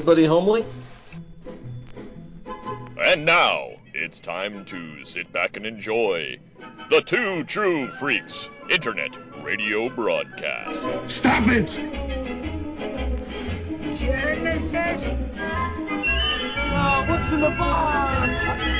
Anybody homely? And now, it's time to sit back and enjoy the Two True Freaks Internet Radio Broadcast. Stop it! Genesis? Oh, what's in the box?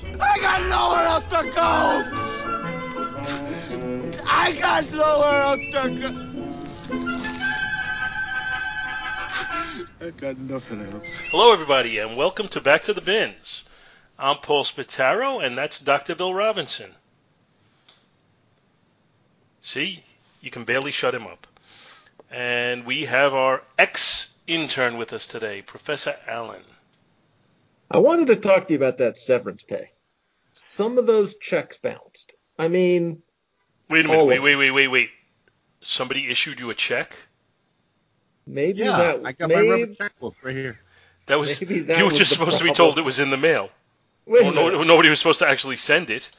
I got nowhere else to go! I got nowhere else to go! I got nothing else. Hello, everybody, and welcome to Back to the Bins. I'm Paul Spataro, and that's Dr. Bill Robinson. See, you can barely shut him up. And we have our ex intern with us today, Professor Alan. I wanted to talk to you about that severance pay. Some of those checks bounced. I mean, Wait a minute, wait, wait, wait, wait, wait. Somebody issued you a check? maybe Yeah, that I got my rubber checkbook right here. That was Maybe that you were just the supposed to be told it was in the mail. Wait Well, no, nobody was supposed to actually send it.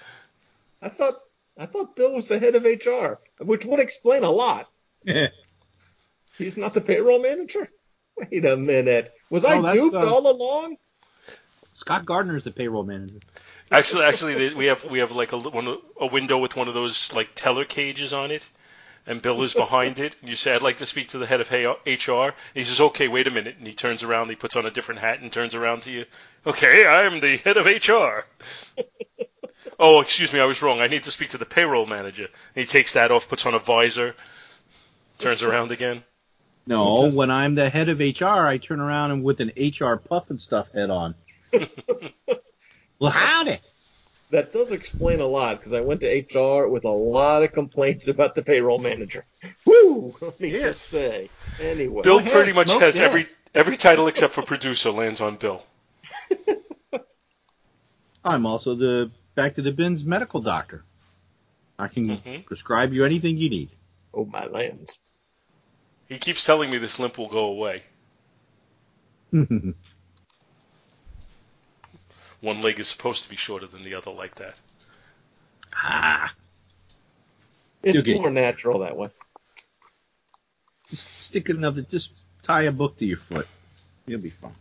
I thought I thought Bill was the head of HR, which would explain a lot. He's not the payroll manager. Wait a minute. Was I Oh, that's, duped uh, all along? Scott Gardner's the payroll manager. Actually, actually, they- we have we have like a one a window with one of those like teller cages on it, and Bill is behind it. And you say, "I'd like to speak to the head of HR." And he says, "Okay, wait a minute." And he turns around, he puts on a different hat, and turns around to you. Okay, I'm the head of HR. oh, excuse me, I was wrong. I need to speak to the payroll manager. And he takes that off, puts on a visor, turns around again. No, Just- when I'm the head of HR, I turn around and with an HR puff and stuff head on. well, howdy. That does explain a lot because I went to HR with a lot of complaints about the payroll manager. Woo! Let me Yes. just say. Anyway, Bill ahead, pretty much smoke has gas. every every title except for producer lands on Bill. I'm also the back to the bins medical doctor. I can Mhm. prescribe you anything you need. oh my lands. He keeps telling me this limp will go away. One leg is supposed to be shorter than the other, like that. ah, It's You'll more natural that way. just stick it enough to just tie a book to your foot. You'll be fine.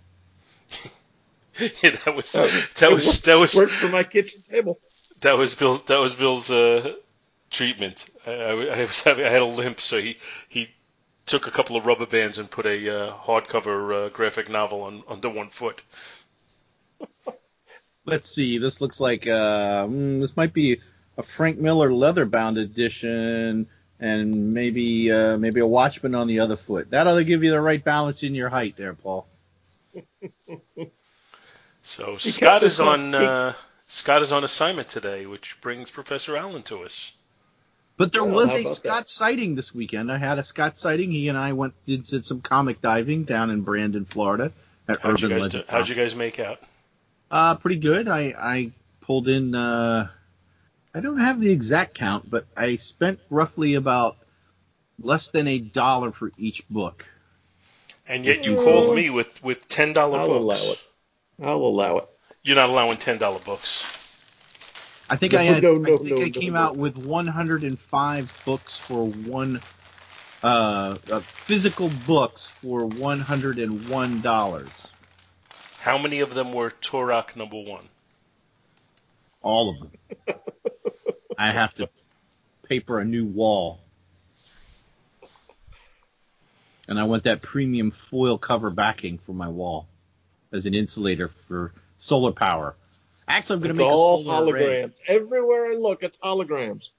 yeah, that was Uh, that was worked- that was worked for my kitchen table. that was Bill's that was Bill's uh, treatment. I, I, I was having I had a limp, so he he took a couple of rubber bands and put a uh, hardcover uh, graphic novel on under one foot. Let's see. This looks like uh, mm, this might be a Frank Miller leather-bound edition, and maybe uh, maybe a Watchman on the other foot. That ought to give you the right balance in your height, there, Paul. So He Scott is on- on uh, Scott is on assignment today, which brings Professor Alan to us. But there Well, was a about Scott sighting this weekend. I had a Scott sighting. He and I went did, did some comic diving down in Brandon, Florida, at How'd you Urban guys do, how'd you guys make out? Uh, pretty good. I, I pulled in, uh, I don't have the exact count, but I spent roughly about less than a dollar for each book. And yet you Mm. called me with with ten dollar books. I'll books. allow it. I'll allow it. You're not allowing ten dollar books. I think No, I had, no, no, I think no, I came no. out with 105 books for one, uh, uh, physical books for $101. How many of them were Turok number one? All of them. I have to paper a new wall. And I want that premium foil cover backing for my wall as an insulator for solar power. Actually, I'm going to make all a solar array. holograms. Everywhere I look, it's holograms.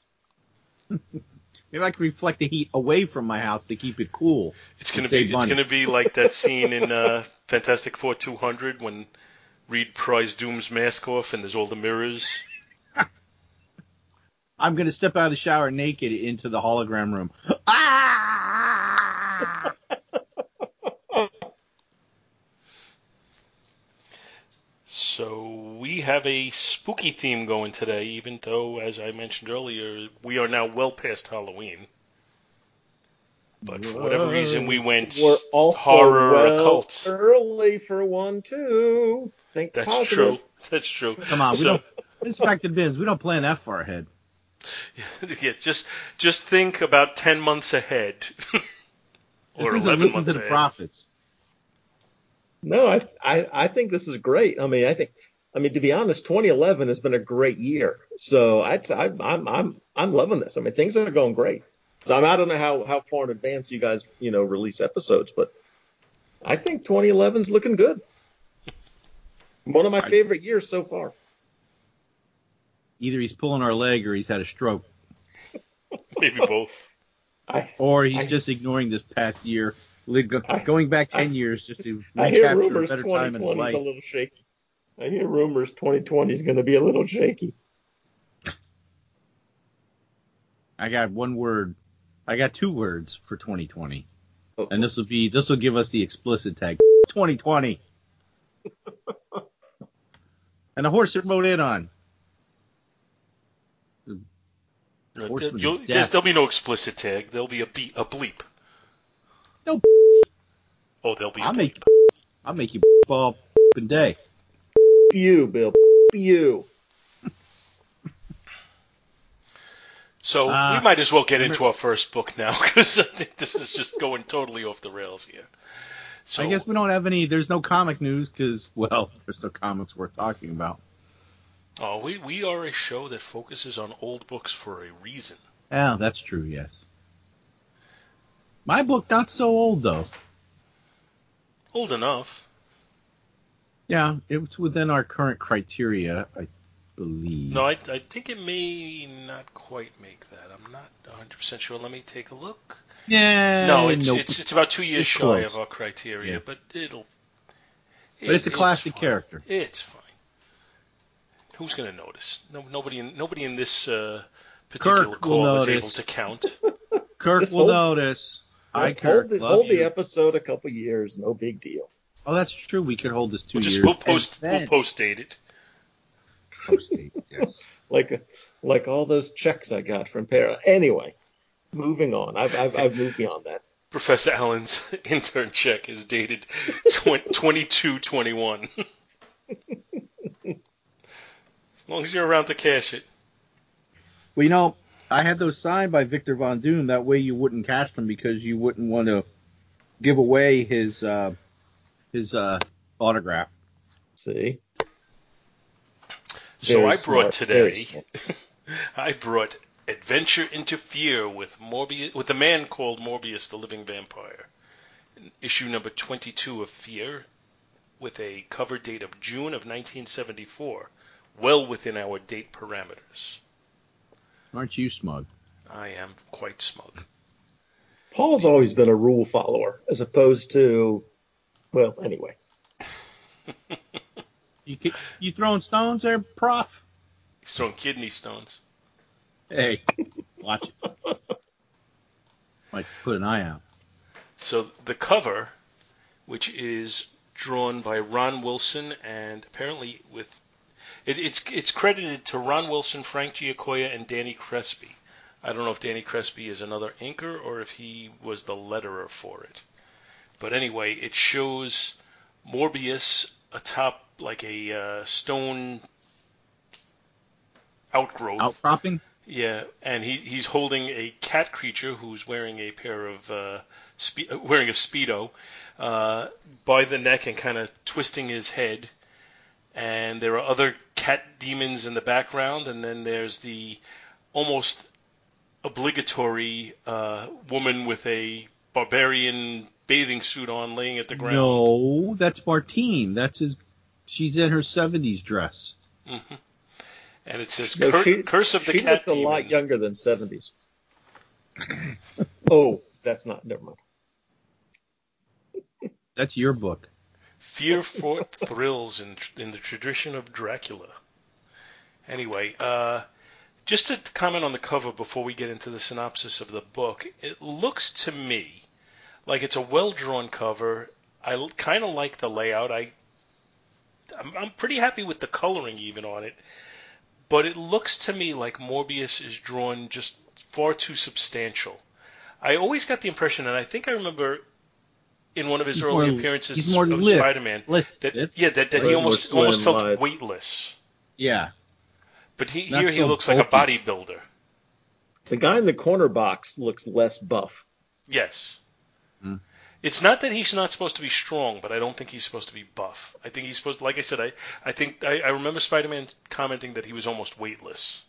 Maybe I can reflect the heat away from my house to keep it cool. It's gonna be it's money. gonna be like that scene in uh, Fantastic Four 200 when Reed pries Doom's mask off and there's all the mirrors. I'm going to step out of the shower naked into the hologram room. Ah! So we have a spooky theme going today, even though, as I mentioned earlier, we are now well past Halloween. But for whatever reason, we went We're also horror well occult. early for one too. Think That's positive. true. That's true. Come on, we So- don't. It's back to bins. We don't plan that far ahead. yeah, just just think about ten months ahead, This or isn't eleven listen months to the ahead. prophets. No, I, I I think this is great. I mean, I think I mean to be honest, 2011 has been a great year. So I'd, say I'm I'm I'm I'm loving this. I mean, things are going great. So I'm, I don't know how how far in advance you guys you know release episodes, but I think 2011's looking good. One of my favorite years so far. Either he's pulling our leg or he's had a stroke, Maybe both. I or he's I- just ignoring this past year, li- go- I- going back ten years just to I recapture a better time in his 2020 is life. a little shaky. I hear rumors 2020 is going to be a little shaky. I got one word. I got two words for 2020, Oh. and this will be this will give us the explicit tag 2020. and the horse it rode in on. No, there- of you'll- death. there's- there'll be no explicit tag. There'll be a beep, a bleep. No, Oh, there'll be. a I'll bleep. make I'll make you all f***ing day. You, Bill. You. So Uh, we might as well get into our first book now because I think this is just going totally off the rails here. So I guess we don't have any. There's no comic news because well, there's no comics worth talking about. oh, we we are a show that focuses on old books for a reason. Yeah, that's true. Yes. My book not so old though. Old enough. Yeah, it's within our current criteria, I believe. No, I, I think it may not quite make that. I'm not 100% sure. Let me take a look. yeah, no, it's, nope. it's it's about two years It's shy close. of our criteria, Yeah. but it'll. But it's a classic fine. character. It's fine. Who's gonna notice? No, nobody in nobody in this uh, particular Kirk call was able to count. Kirk Just will hold- notice. I Just Kirk. hold the, love hold the episode a couple years, no big deal. Oh, that's true. We could hold this 2 We'll just years. we'll post and we'll post date it. post date, Yes. Like like all those checks I got from Para. Anyway, moving on. I've I've, I've moved beyond that. Professor Alan's intern check is dated 2221. as long as you're around to cash it. Well, you know, I had those signed by Victor Von Doom. That way, you wouldn't cash them because you wouldn't want to give away his uh, his uh, autograph. See. So Very I brought very today. I brought Adventure into Fear with Morbius, with a man called Morbius, the Living Vampire. Issue number 22 of Fear, with a cover date of June of 1974, well within our date parameters. Aren't you smug? I am quite smug. Paul's always been a rule follower, as opposed to, well, anyway. You you throwing stones there, Prof? He's throwing kidney stones. Hey, watch it. Might put an eye out. So the cover, which is drawn by Ron Wilson and apparently with it, it's it's credited to Ron Wilson, Frank Giacoia, and Danny Crespi. I don't know if Danny Crespi is another inker or if he was the letterer for it. But anyway, it shows Morbius atop like a uh, stone outgrowth. Outcropping? Yeah, and he he's holding a cat creature who's wearing a pair of uh, spe- uh, wearing a speedo uh, by the neck and kind of twisting his head. And there are other cat demons in the background, and then there's the almost obligatory uh, woman with a barbarian bathing suit on, laying at the ground. No, that's Martine. That's his. She's in her '70s dress. hmm And it says No, Cur- she- "Curse of the she Cat looks a Demon." lot younger than 70s. oh, that's not. Never mind. That's your book. Fear fought thrills in, in the tradition of Dracula. Anyway, uh, just to comment on the cover before we get into the synopsis of the book, it looks to me like it's a well drawn cover. I kind of like the layout. I I'm, I'm pretty happy with the coloring even on it. But it looks to me like Morbius is drawn just far too substantial. I always got the impression, and I think I remember in one of his He's early more- appearances more of lift. Spider-Man Lift. that Lift. yeah that, that he almost almost felt lithe. weightless. Yeah. But he, Not here he so looks like a bodybuilder. The guy in the corner box looks less buff. Yes. Hmm. It's not that he's not supposed to be strong, but I don't think he's supposed to be buff. I think he's supposed, like I said, I, I think I, I remember Spider-Man commenting that he was almost weightless.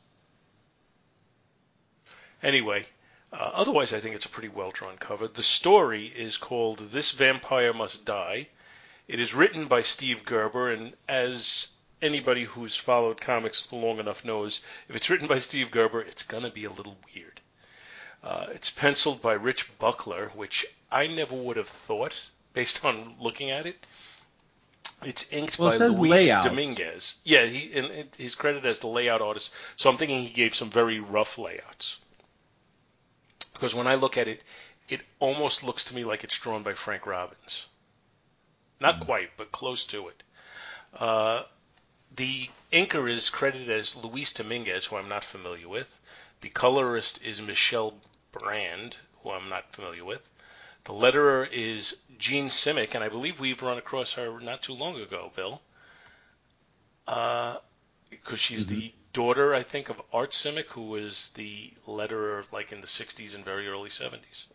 Anyway, uh, otherwise I think it's a pretty well drawn cover. The story is called "This Vampire Must Die." It is written by Steve Gerber, and as anybody who's followed comics long enough knows, if it's written by Steve Gerber, it's gonna be a little weird. Uh, it's penciled by Rich Buckler, which I never would have thought based on looking at it. It's inked Well, by says Luis layout. Dominguez. Yeah, he and it- he's credited as the layout artist. So I'm thinking he gave some very rough layouts. Because when I look at it, it almost looks to me like it's drawn by Frank Robbins. Not quite, but close to it. Uh, the inker is credited as Luis Dominguez, who I'm not familiar with. The colorist is Michelle Brand, who I'm not familiar with. The letterer is Jean Simek, and I believe we've run across her not too long ago, Bill. Uh, because she's the mm-hmm. daughter, I think, of Art Simek, who was the letterer like in the 60s and very early 70s.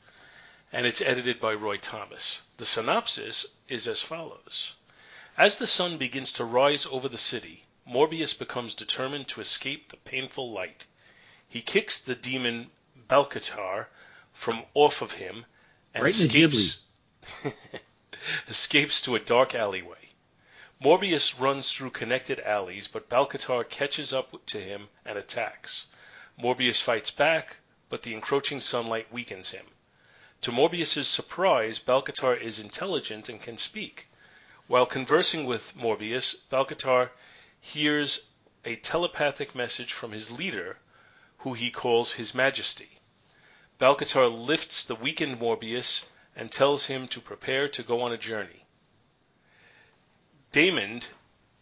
And it's edited by Roy Thomas. The synopsis is as follows. As the sun begins to rise over the city, Morbius becomes determined to escape the painful light. He kicks the demon Balcatar from off of him and Right escapes, escapes to a dark alleyway. Morbius runs through connected alleys, but Balcatar catches up to him and attacks. Morbius fights back, but the encroaching sunlight weakens him. To Morbius's surprise, Balcatar is intelligent and can speak. While conversing with Morbius, Balcatar hears a telepathic message from his leader, who he calls His Majesty. Balcatar lifts the weakened Morbius and tells him to prepare to go on a journey. Damon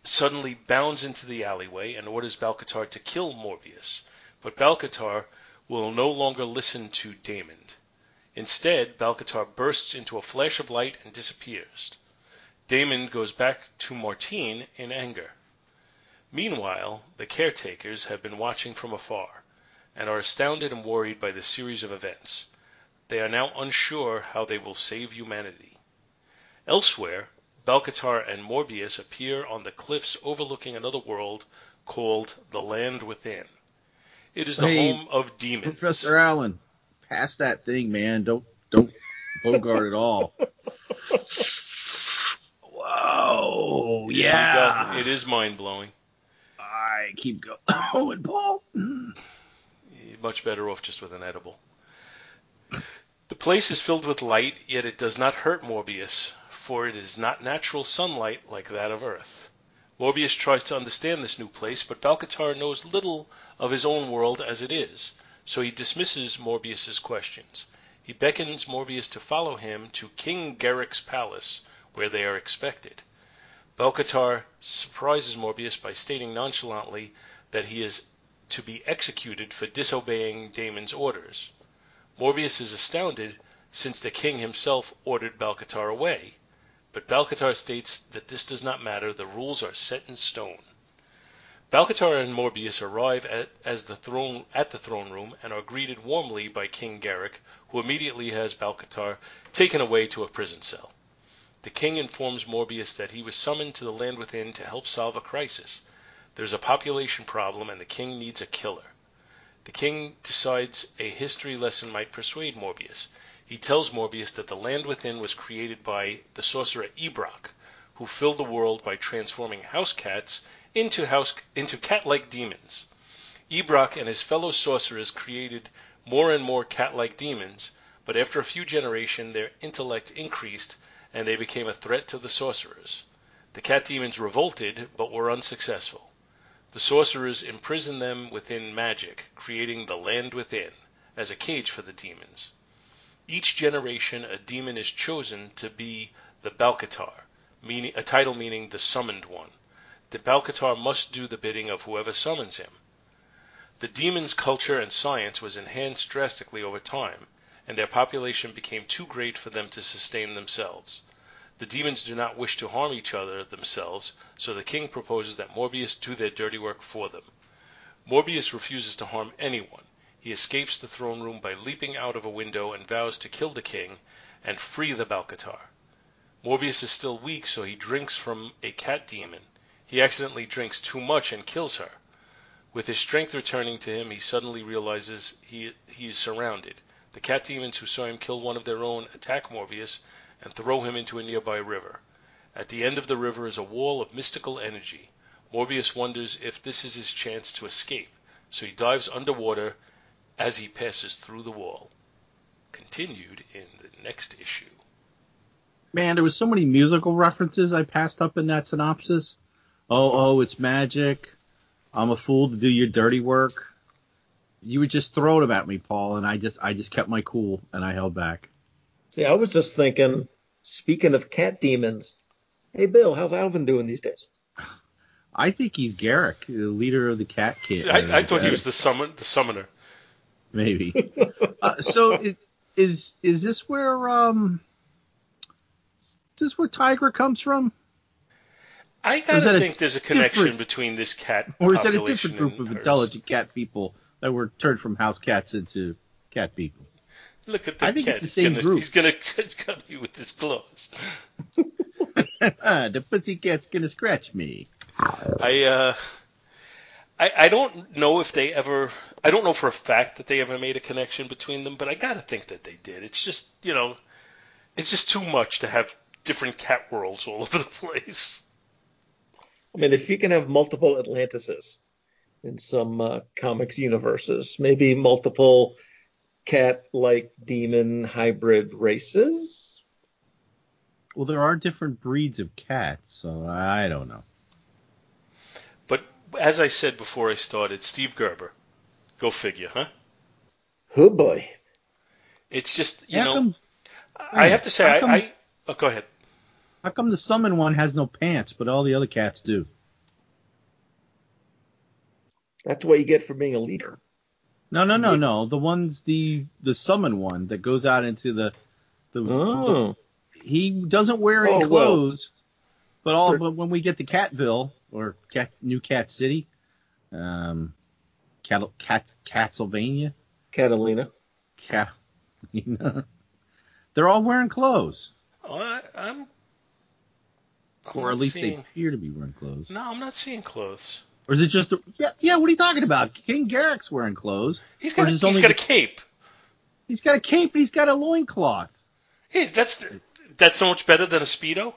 suddenly bounds into the alleyway and orders Balcatar to kill Morbius, but Balcatar will no longer listen to Damon. Instead, Balcatar bursts into a flash of light and disappears. Damon goes back to Martine in anger. Meanwhile, the caretakers have been watching from afar and are astounded and worried by the series of events. They are now unsure how they will save humanity. Elsewhere, Balcatar and Morbius appear on the cliffs overlooking another world called the Land Within. It is the Hey, home of demons. Professor Alan, pass that thing, man. Don't don't bogart at all. Whoa, you yeah. It is mind blowing. I keep going, Oh, and Paul. Much better off just with an edible. The place is filled with light, yet it does not hurt Morbius, for it is not natural sunlight like that of Earth. Morbius tries to understand this new place, but Balcatar knows little of his own world as it is, so he dismisses Morbius's questions. He beckons Morbius to follow him to King Garrick's palace, where they are expected. Balcatar surprises Morbius by stating nonchalantly that he is to be executed for disobeying Damon's orders. Morbius is astounded since the king himself ordered Balcatar away, but Balcatar states that this does not matter, the rules are set in stone. Balcatar and Morbius arrive at, as the throne, at the throne room and are greeted warmly by King Garrick, who immediately has Balcatar taken away to a prison cell. The king informs Morbius that he was summoned to the land within to help solve a crisis. There's a population problem and the king needs a killer. The king decides a history lesson might persuade Morbius. He tells Morbius that the land within was created by the sorcerer Ebrock, who filled the world by transforming house cats into house into cat-like demons. Ebrock and his fellow sorcerers created more and more cat-like demons, but after a few generations their intellect increased and they became a threat to the sorcerers. The cat demons revolted but were unsuccessful. The sorcerers imprison them within magic, creating the land within as a cage for the demons. Each generation a demon is chosen to be the Balcatar, meaning a title meaning the summoned one. The Balcatar must do the bidding of whoever summons him. The demons' culture and science was enhanced drastically over time, and their population became too great for them to sustain themselves. The demons do not wish to harm each other themselves, so the king proposes that Morbius do their dirty work for them. Morbius refuses to harm anyone. He escapes the throne room by leaping out of a window and vows to kill the king and free the Balcatar. Morbius is still weak, so he drinks from a cat demon. He accidentally drinks too much and kills her. With his strength returning to him, he suddenly realizes he, he is surrounded. The cat demons who saw him kill one of their own attack Morbius and throw him into a nearby river. At the end of the river is a wall of mystical energy. Morbius wonders if this is his chance to escape, so he dives underwater as he passes through the wall. Continued in the next issue. Man, there was so many musical references I passed up in that synopsis. Oh, oh, it's magic. I'm a fool to do your dirty work. You would just throw them at me, Paul, and I just I just kept my cool and I held back. See, I was just thinking, speaking of cat demons, hey Bill, how's Alvin doing these days? I think he's Garrick, the leader of the cat kid. See, I, I thought he was the summon the summoner. maybe. uh, so it, is is this where um is this where Tigra comes from, I Or is gotta that a think there's a connection between this cat or is that a different group of hers. intelligent cat people that were turned from house cats into cat people? Look at the I think cat. it's the same he's gonna, group. He's gonna he's gonna with his claws. the pussy cat's gonna scratch me. I uh, I I don't know if they ever. I don't know for a fact that they ever made a connection between them, but I gotta think that they did. It's just you know, it's just too much to have different cat worlds all over the place. I mean, if you can have multiple Atlantises in some uh, comics universes, maybe multiple cat-like demon hybrid races. Well, there are different breeds of cats, so I don't know. But as I said before I started, Steve Gerber, go figure, huh? Oh boy. It's just you How know, come, I have to say, how I, come- I oh, go ahead. how come the summon one has no pants, but all the other cats do? That's what you get for being a leader. No, no, no, no. The one's the the summon one that goes out into the the. Oh. he doesn't wear any Oh, well. clothes, but all but when we get to Catville or Cat New Cat City, um, Cat Cat Catsylvania, Catalina. Cat, they're all wearing clothes, Oh, I, I'm. I'm or at least they appear to be wearing clothes. No, I'm not seeing clothes. Or is it just a, yeah yeah? What are you talking about? King Garrick's wearing clothes. He's got, a, is he's it only got a cape. He's got a cape. and He's got a loincloth. Hey, that's that's so much better than a speedo.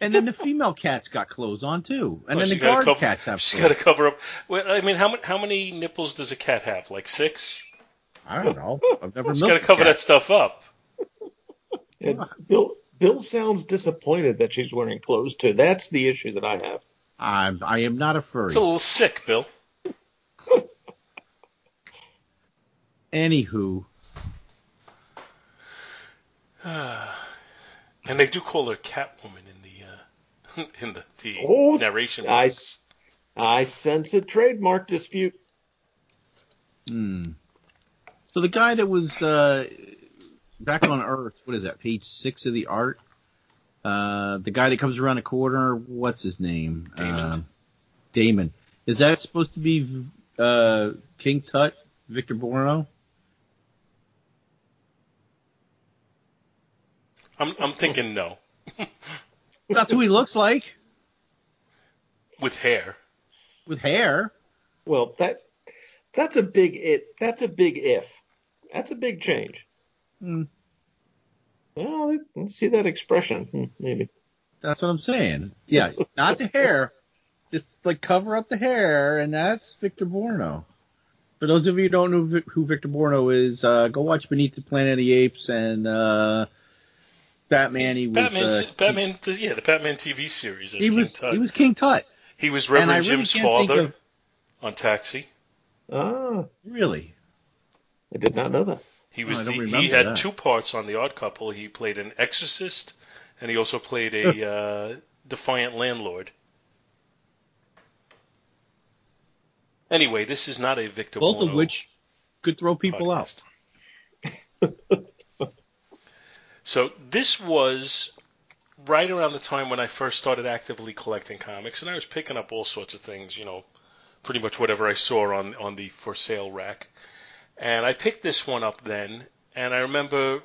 And then the female cat's got clothes on too. And Oh, then the gotta guard cover- cats have She's clothes. got to cover up. Well, I mean, how many how many nipples does a cat have? Like six. I don't know. I've never She's milked got to cover cat. that stuff up. And Bill Bill sounds disappointed that she's wearing clothes too. That's the issue that I have. I'm, I am not a furry. It's a little sick, Bill. Anywho, And they do call her Catwoman in the uh, in the, the Oh, narration. I sense a trademark dispute. hmm. So the guy that was uh, back on Earth, what is that? Page six of the art. Uh, the guy that comes around the corner, what's his name? Damon. Um, Damon. Is that supposed to be uh, King Tut, Victor Buono? I'm I'm thinking no That's who he looks like with hair. with hair. Well, that that's a big it. That's a big if. That's a big change. Hmm. Well, let's see that expression. Hmm, Maybe. That's what I'm saying. Yeah, not the hair. Just like cover up the hair, and that's Victor Buono. For those of you who don't know who Victor Buono is, uh, go watch Beneath the Planet of the Apes and uh, Batman. He was Batman's, uh, Batman, yeah, the Batman TV series. He King was Tut. he was King Tut. He was Reverend really Jim's father of- on Taxi. Ah, Really? I did not know that. He oh, was oh, the, he had that. two parts on The Odd Couple. He played an exorcist, and he also played a uh, defiant landlord. Anyway, this is not a Victor. Both Buono of which could throw people podcast. out. so this was right around the time when I first started actively collecting comics, and I was picking up all sorts of things. You know, pretty much whatever I saw on on the for sale rack. And I picked this one up then, and I remember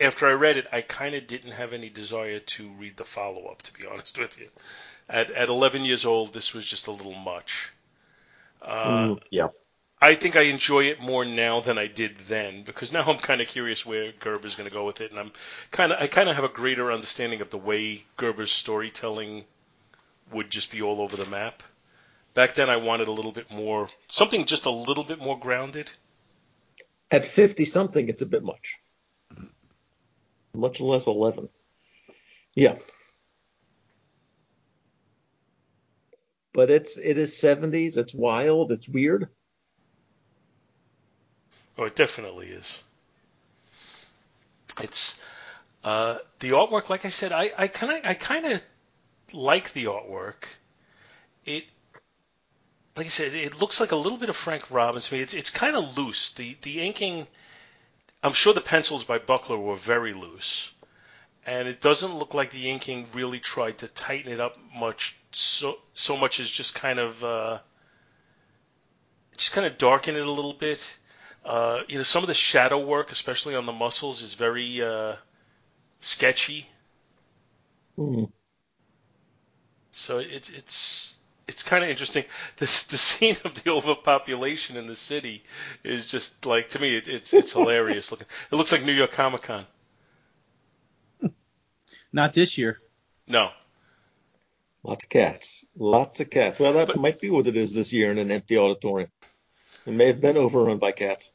after I read it, I kind of didn't have any desire to read the follow up, to be honest with you. At, at 11 years old, this was just a little much. Uh, Mm, yeah. I think I enjoy it more now than I did then because now I'm kind of curious where Gerber's going to go with it, and I'm kind of I kind of have a greater understanding of the way Gerber's storytelling would just be all over the map. Back then, I wanted a little bit more, something just a little bit more grounded. At 50 something, it's a bit much. Much less 11. Yeah. But it's it is 70s. It's wild. It's weird. Oh, it definitely is. It's uh, the artwork. Like I said, I I kind of I kind of like the artwork. It like I said, it looks like a little bit of Frank Robbins to me. It's it's kind of loose. The the inking. I'm sure the pencils by Buckler were very loose, and it doesn't look like the inking really tried to tighten it up much. So so much as just kind of uh, just kind of darken it a little bit. Uh, you know, some of the shadow work, especially on the muscles, is very uh, sketchy. Hmm. So it's it's it's kind of interesting. The the scene of the overpopulation in the city is just like to me, it, it's it's hilarious looking. It looks like New York Comic Con. Not this year. No, Lots of cats. Lots of cats. Well, that But- might be what it is this year in an empty auditorium. It may have been overrun by cats.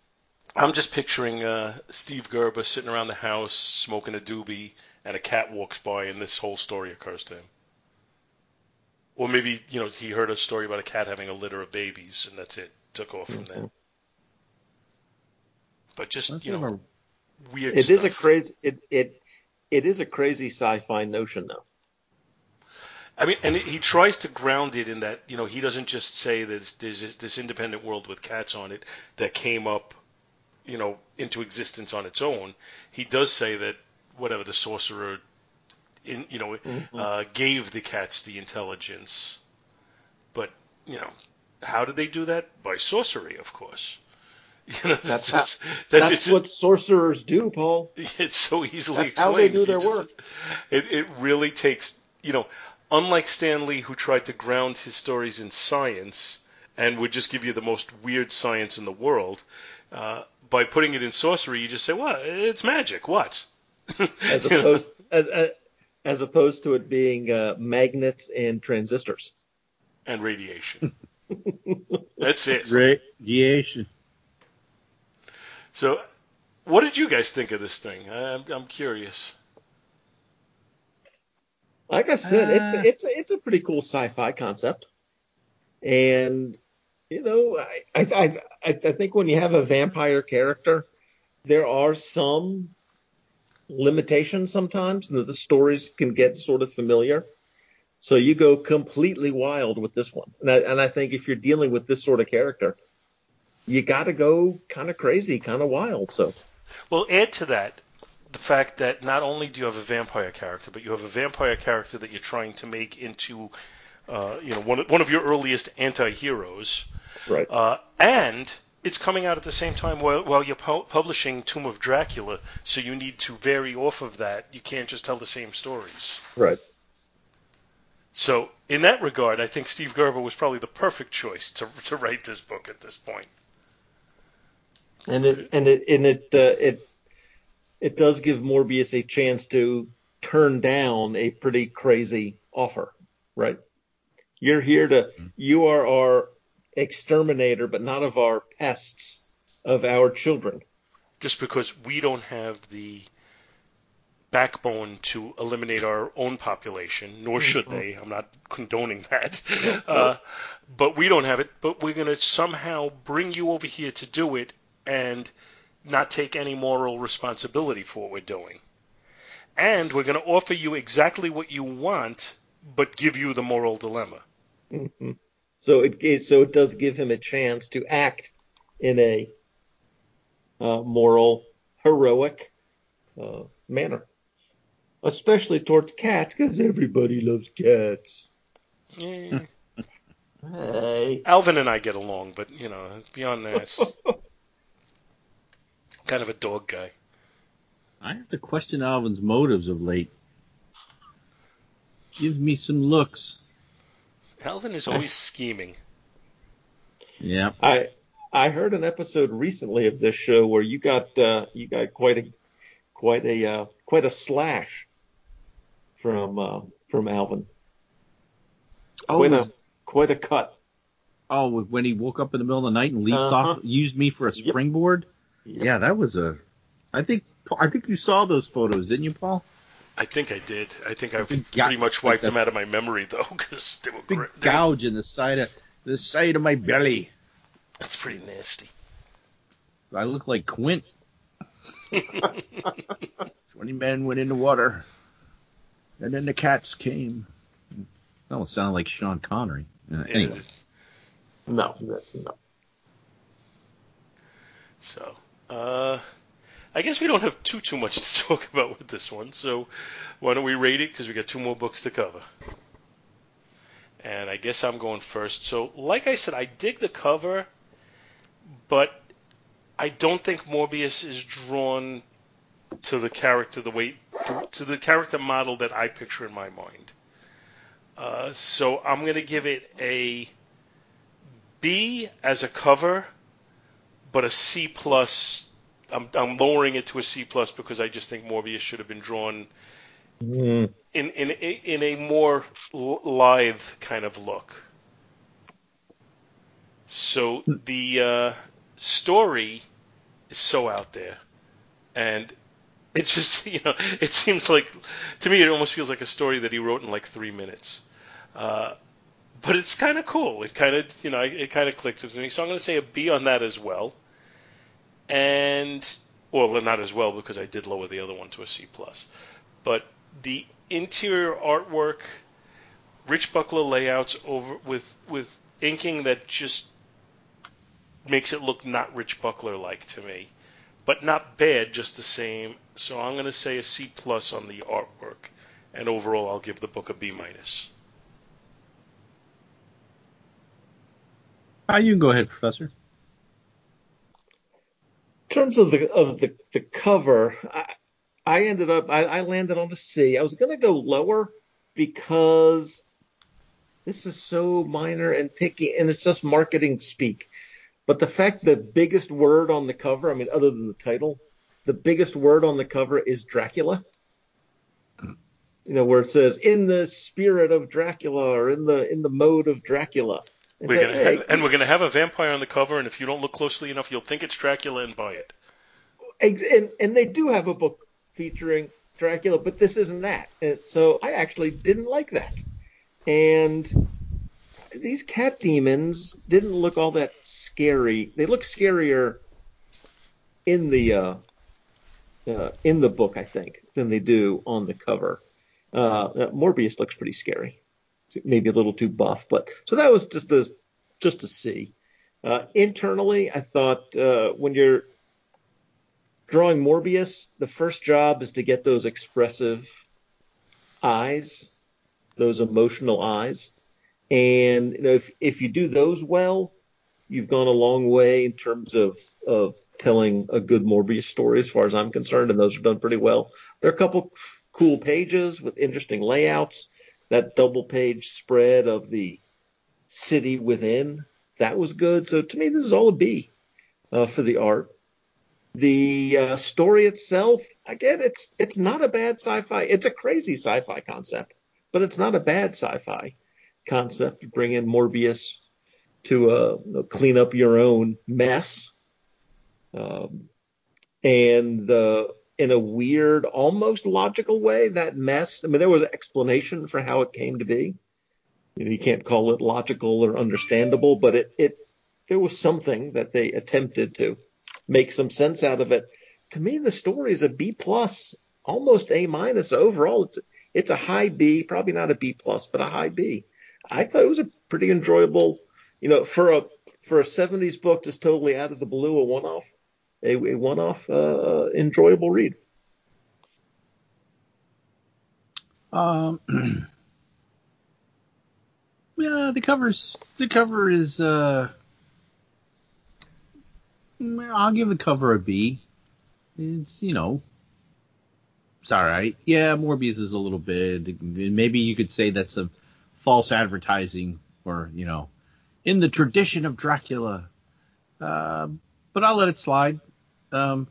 I'm just picturing uh, Steve Gerber sitting around the house smoking a doobie, and a cat walks by, and this whole story occurs to him. Or maybe you know he heard a story about a cat having a litter of babies, and that's it. Took off from there. Mm-hmm. But just Let's you know, a- weird It stuff. is a crazy it it it is a crazy sci-fi notion though. I mean, and he tries to ground it in that you know he doesn't just say that there's this- this independent world with cats on it that came up, you know, into existence on its own. He does say that whatever the sorcerer, in you know, uh, gave the cats the intelligence, but you know, how did they do that? By sorcery, of course. You know, That's that's how- that's, That's it's, what sorcerers do, Paul. it's so easily That's how they explained. do their just- work. It, it really takes, you know, unlike Stan Lee, who tried to ground his stories in science and would just give you the most weird science in the world, uh, by putting it in sorcery, you just say, well, it's magic. What? As opposed as, as as opposed to it being uh, magnets and transistors. and radiation. That's it. Radiation. So, what did you guys think of this thing? I'm, I'm curious. Like I said, Uh, it's a, it's a, it's a pretty cool sci-fi concept, and you know, I I, I I think when you have a vampire character, there are some limitations sometimes and that the stories can get sort of familiar. So you go completely wild with this one, and I, and I think if you're dealing with this sort of character, you got to go kind of crazy, kind of wild. So Well, add to that the fact that not only do you have a vampire character, but you have a vampire character that you're trying to make into, uh, you know, one of, one of your earliest anti-heroes, right, uh, and it's coming out at the same time while, while you're pu- publishing Tomb of Dracula, so you need to vary off of that. You can't just tell the same stories. right. So, in that regard, I think Steve Gerber was probably the perfect choice to to write this book at this point. and it and it and it uh, it it does give Morbius a chance to turn down a pretty crazy offer, right? You're here to you are our exterminator, but not of our pests, of our children. just because we don't have the backbone to eliminate our own population, nor should they. I'm not condoning that. Uh, but we don't have it, but we're going to somehow bring you over here to do it and not take any moral responsibility for what we're doing. And we're going to offer you exactly what you want, but give you the moral dilemma. Mhm. So it, it so it does give him a chance to act in a uh, moral, heroic uh, manner, especially towards cats, because everybody loves cats. Yeah. Hey. Alvin and I get along, but you know, beyond that, kind of a dog guy. I have to question Alvin's motives of late. Gives me some looks. Alvin is always scheming. Yeah. I I heard an episode recently of this show where you got uh, you got quite a quite a uh, quite a slash from uh, from Alvin. Oh, quite was- a quite a cut. oh, when he woke up in the middle of the night and leaped Uh-huh. off, used me for a Yep. springboard. Yeah, that was a. I think I think you saw those photos, didn't you, Paul? I think I did. I think I've Big ga- pretty much wiped them out of my memory though, because they were Big great. gouge in the side of the side of my belly. That's pretty nasty. I look like Quint. Twenty men went in the water, and then the cats came. That don't sound like Sean Connery. Uh, Yeah, anyway, it's- No, that's no. So, uh, I guess we don't have too too much to talk about with this one. So, why don't we rate it? Because we got two more books to cover. And I guess I'm going first. So, like I said, I dig the cover, but I don't think Morbius is drawn to the character the way to the character model that I picture in my mind. Uh, so I'm gonna give it a B as a cover, but a C plus. I'm, I'm lowering it to a C plus because I just think Morbius should have been drawn Mm, in in in a more lithe kind of look. So the uh, story is so out there, and it's just you know it seems like to me it almost feels like a story that he wrote in like three minutes. Uh, but it's kind of cool. It kind of you know it kind of clicked with me. So I'm going to say a B on that as well. And well, not as well because I did lower the other one to a C plus. But the interior artwork, Rich Buckler layouts over with with inking that just makes it look not Rich Buckler like to me, but not bad, just the same. So I'm going to say a C plus on the artwork, and overall I'll give the book a B minus. ah, you can go ahead, Professor. In terms of the of the, the cover, I, I ended up I, I landed on a C. I was gonna go lower because this is so minor and picky and it's just marketing speak. But the fact the biggest word on the cover, I mean other than the title, the biggest word on the cover is Dracula. You know, where it says in the spirit of Dracula or in the in the mode of Dracula. And We're gonna "Hey, have, and we're gonna have a vampire on the cover, and if you don't look closely enough, you'll think it's Dracula and buy it. And and they do have a book featuring Dracula, but this isn't that. And so I actually didn't like that. And these cat demons didn't look all that scary. They look scarier in the uh, uh, in the book, I think, than they do on the cover. Uh, Morbius looks pretty scary. Maybe a little too buff, but so that was just a just a C. Uh, internally, I thought uh, when you're drawing Morbius, the first job is to get those expressive eyes, those emotional eyes. And you know, if if you do those well, you've gone a long way in terms of of telling a good Morbius story, as far as I'm concerned, and those are done pretty well. There are a couple cool pages with interesting layouts. That double page spread of the city within, that was good. So to me, this is all a B uh, for the art. The uh, story itself, again, it's it's not a bad sci-fi. It's a crazy sci-fi concept, but it's not a bad sci-fi concept bring in Morbius to uh, clean up your own mess. Um, and the in a weird, almost logical way, that mess. I mean, there was an explanation for how it came to be. You know, you can't call it logical or understandable, but it it there was something that they attempted to make some sense out of it. To me, the story is a B plus, almost A minus overall. It's it's a high B, probably not a B plus, but a high B. I thought it was a pretty enjoyable you know, for a for a 70s book just totally out of the blue, a one off, a, a one off, uh, enjoyable read. Um, yeah, the covers. The cover is. Uh, I'll give the cover a B. It's you know. It's all right. Yeah, Morbius is a little bit. Maybe you could say that's some false advertising, or you know, in the tradition of Dracula. Uh, but I'll let it slide. Um,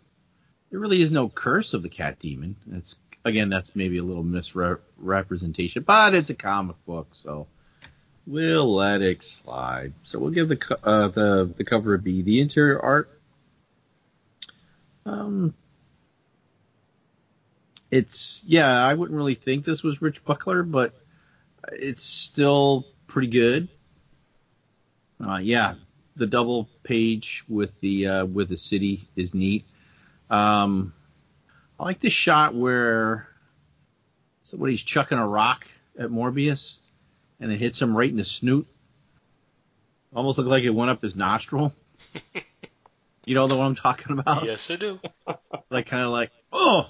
there really is no curse of the cat demon. It's again, that's maybe a little misrepresentation, but it's a comic book, so we'll let it slide. So we'll give the uh, the the cover a B. The interior art, um, it's yeah, I wouldn't really think this was Rich Buckler, but it's still pretty good. Uh, yeah, the double page with the uh, with the city is neat. Um, I like the shot where somebody's chucking a rock at Morbius and it hits him right in the snoot. Almost looked like it went up his nostril. you know the one I'm talking about? Yes, I do. Like kind of like, oh,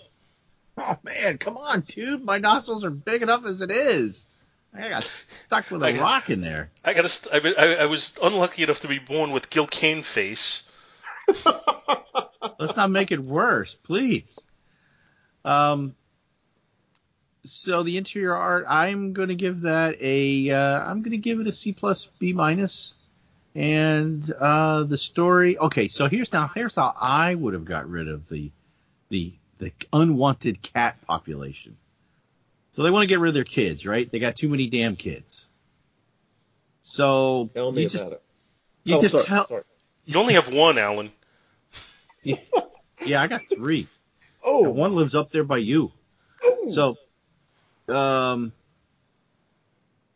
oh man, come on, dude, my nostrils are big enough as it is. I got stuck with a I got- rock in there. I got to. I, I was unlucky enough to be born with Gil Kane face. Let's not make it worse, please. Um. So the interior art, I'm going to give that a. Uh, I'm going to give it a C plus B minus. And uh, the story. Okay, so here's now here's how I would have got rid of the the the unwanted cat population. So they want to get rid of their kids, right? They got too many damn kids. So Tell me you about just it. you oh, just sorry, tell. sorry. You only have one, Alan. Yeah, I got three. Oh, And one lives up there by you. oh. So, um,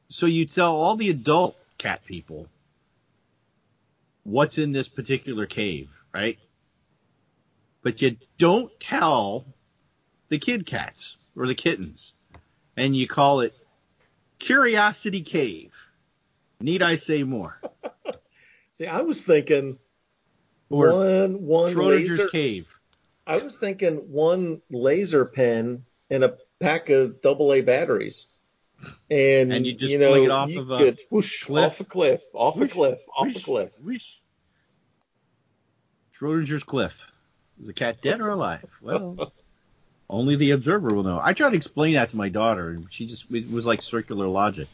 so you tell all the adult cat people what's in this particular cave, right? But you don't tell the kid cats or the kittens, and you call it Curiosity Cave. Need I say more? See, I was thinking Or one one Schrodinger's laser. Cave. I was thinking one laser pen and a pack of double A batteries. And, And you just you know, it off of a could whoosh, cliff. off a cliff, off Whoosh, a cliff, off Whoosh, a cliff. whoosh. Schrodinger's cliff. Is the cat dead or alive? Well, only the observer will know. I tried to explain that to my daughter, and she just it was like circular logic.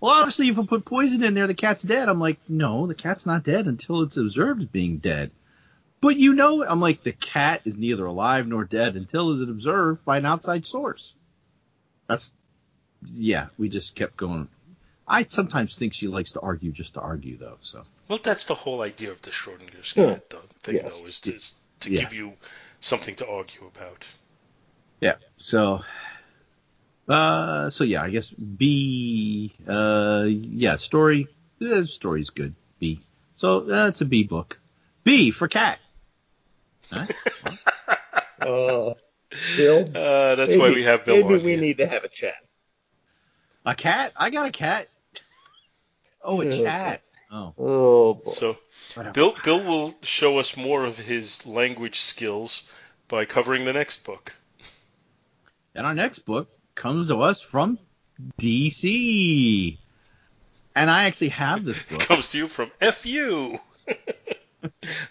Well, obviously, if we put poison in there, the cat's dead. I'm like, no, the cat's not dead until it's observed as being dead. But you know, I'm like, the cat is neither alive nor dead until it's observed by an outside source. That's, yeah, we just kept going. I sometimes think she likes to argue just to argue, though. So Well, that's the whole idea of the Schrodinger's Yeah. cat though, thing, Yes. though, is to, is to Yeah. give you something to argue about. Yeah. So, uh, so yeah, I guess B. Uh, yeah, story. The story's good. B. So that's a B book. B for cat. Huh? Uh, Bill, Uh, that's why we have Bill Maybe on we here. need to have a chat. A cat? I got a cat. Oh, a Yeah. chat. Oh, Oh boy. So. Bill Bill will show us more of his language skills by covering the next book. And our next book comes to us from DC. And I actually have this book Comes to you from FU.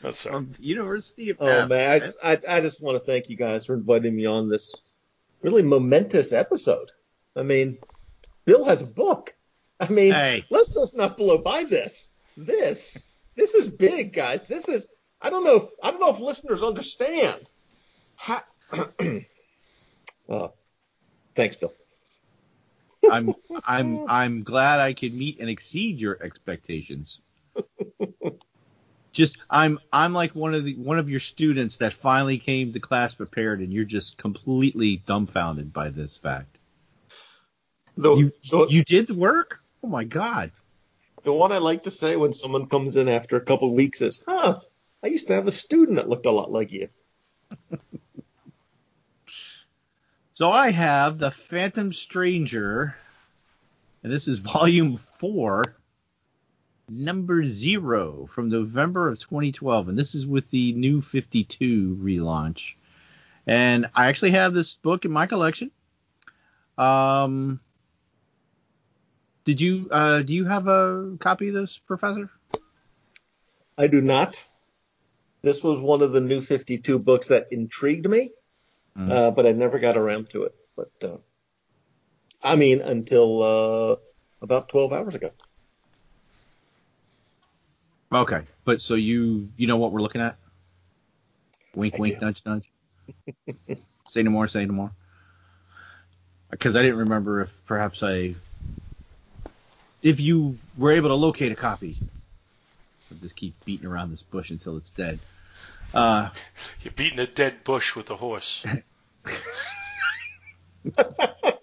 I'm sorry. from the University of Oh F. man, I just, I, I just want to thank you guys for inviting me on this really momentous episode. I mean, Bill has a book. I mean, Hey. let's just not blow by this. This, this is big, guys. This is. I don't know. If, I don't know if listeners understand. How, oh, thanks, Bill. I'm I'm I'm glad I could meet and exceed your expectations. Just I'm I'm like one of the one of your students that finally came to class prepared and you're just completely dumbfounded by this fact. The, You the, you did the work? Oh my god. the one I like to say when someone comes in after a couple of weeks is, "Huh, I used to have a student that looked a lot like you." So I have the Phantom Stranger and this is volume 4 number zero from November of 2012, and this is with the New 52 relaunch. And I actually have this book in my collection. Um, did you uh, do you have a copy of this, Professor? I do not. This was one of the new 52 books that intrigued me, Mm. uh, but I never got around to it. But uh, I mean, until uh, about 12 hours ago. Okay, but so you you know what we're looking at? Wink, I wink, do. nudge, nudge. say no more, say no more. Because I didn't remember if perhaps I, if you were able to locate a copy. I'll just keep beating around this bush until it's dead. Uh, You're beating a dead bush with a horse.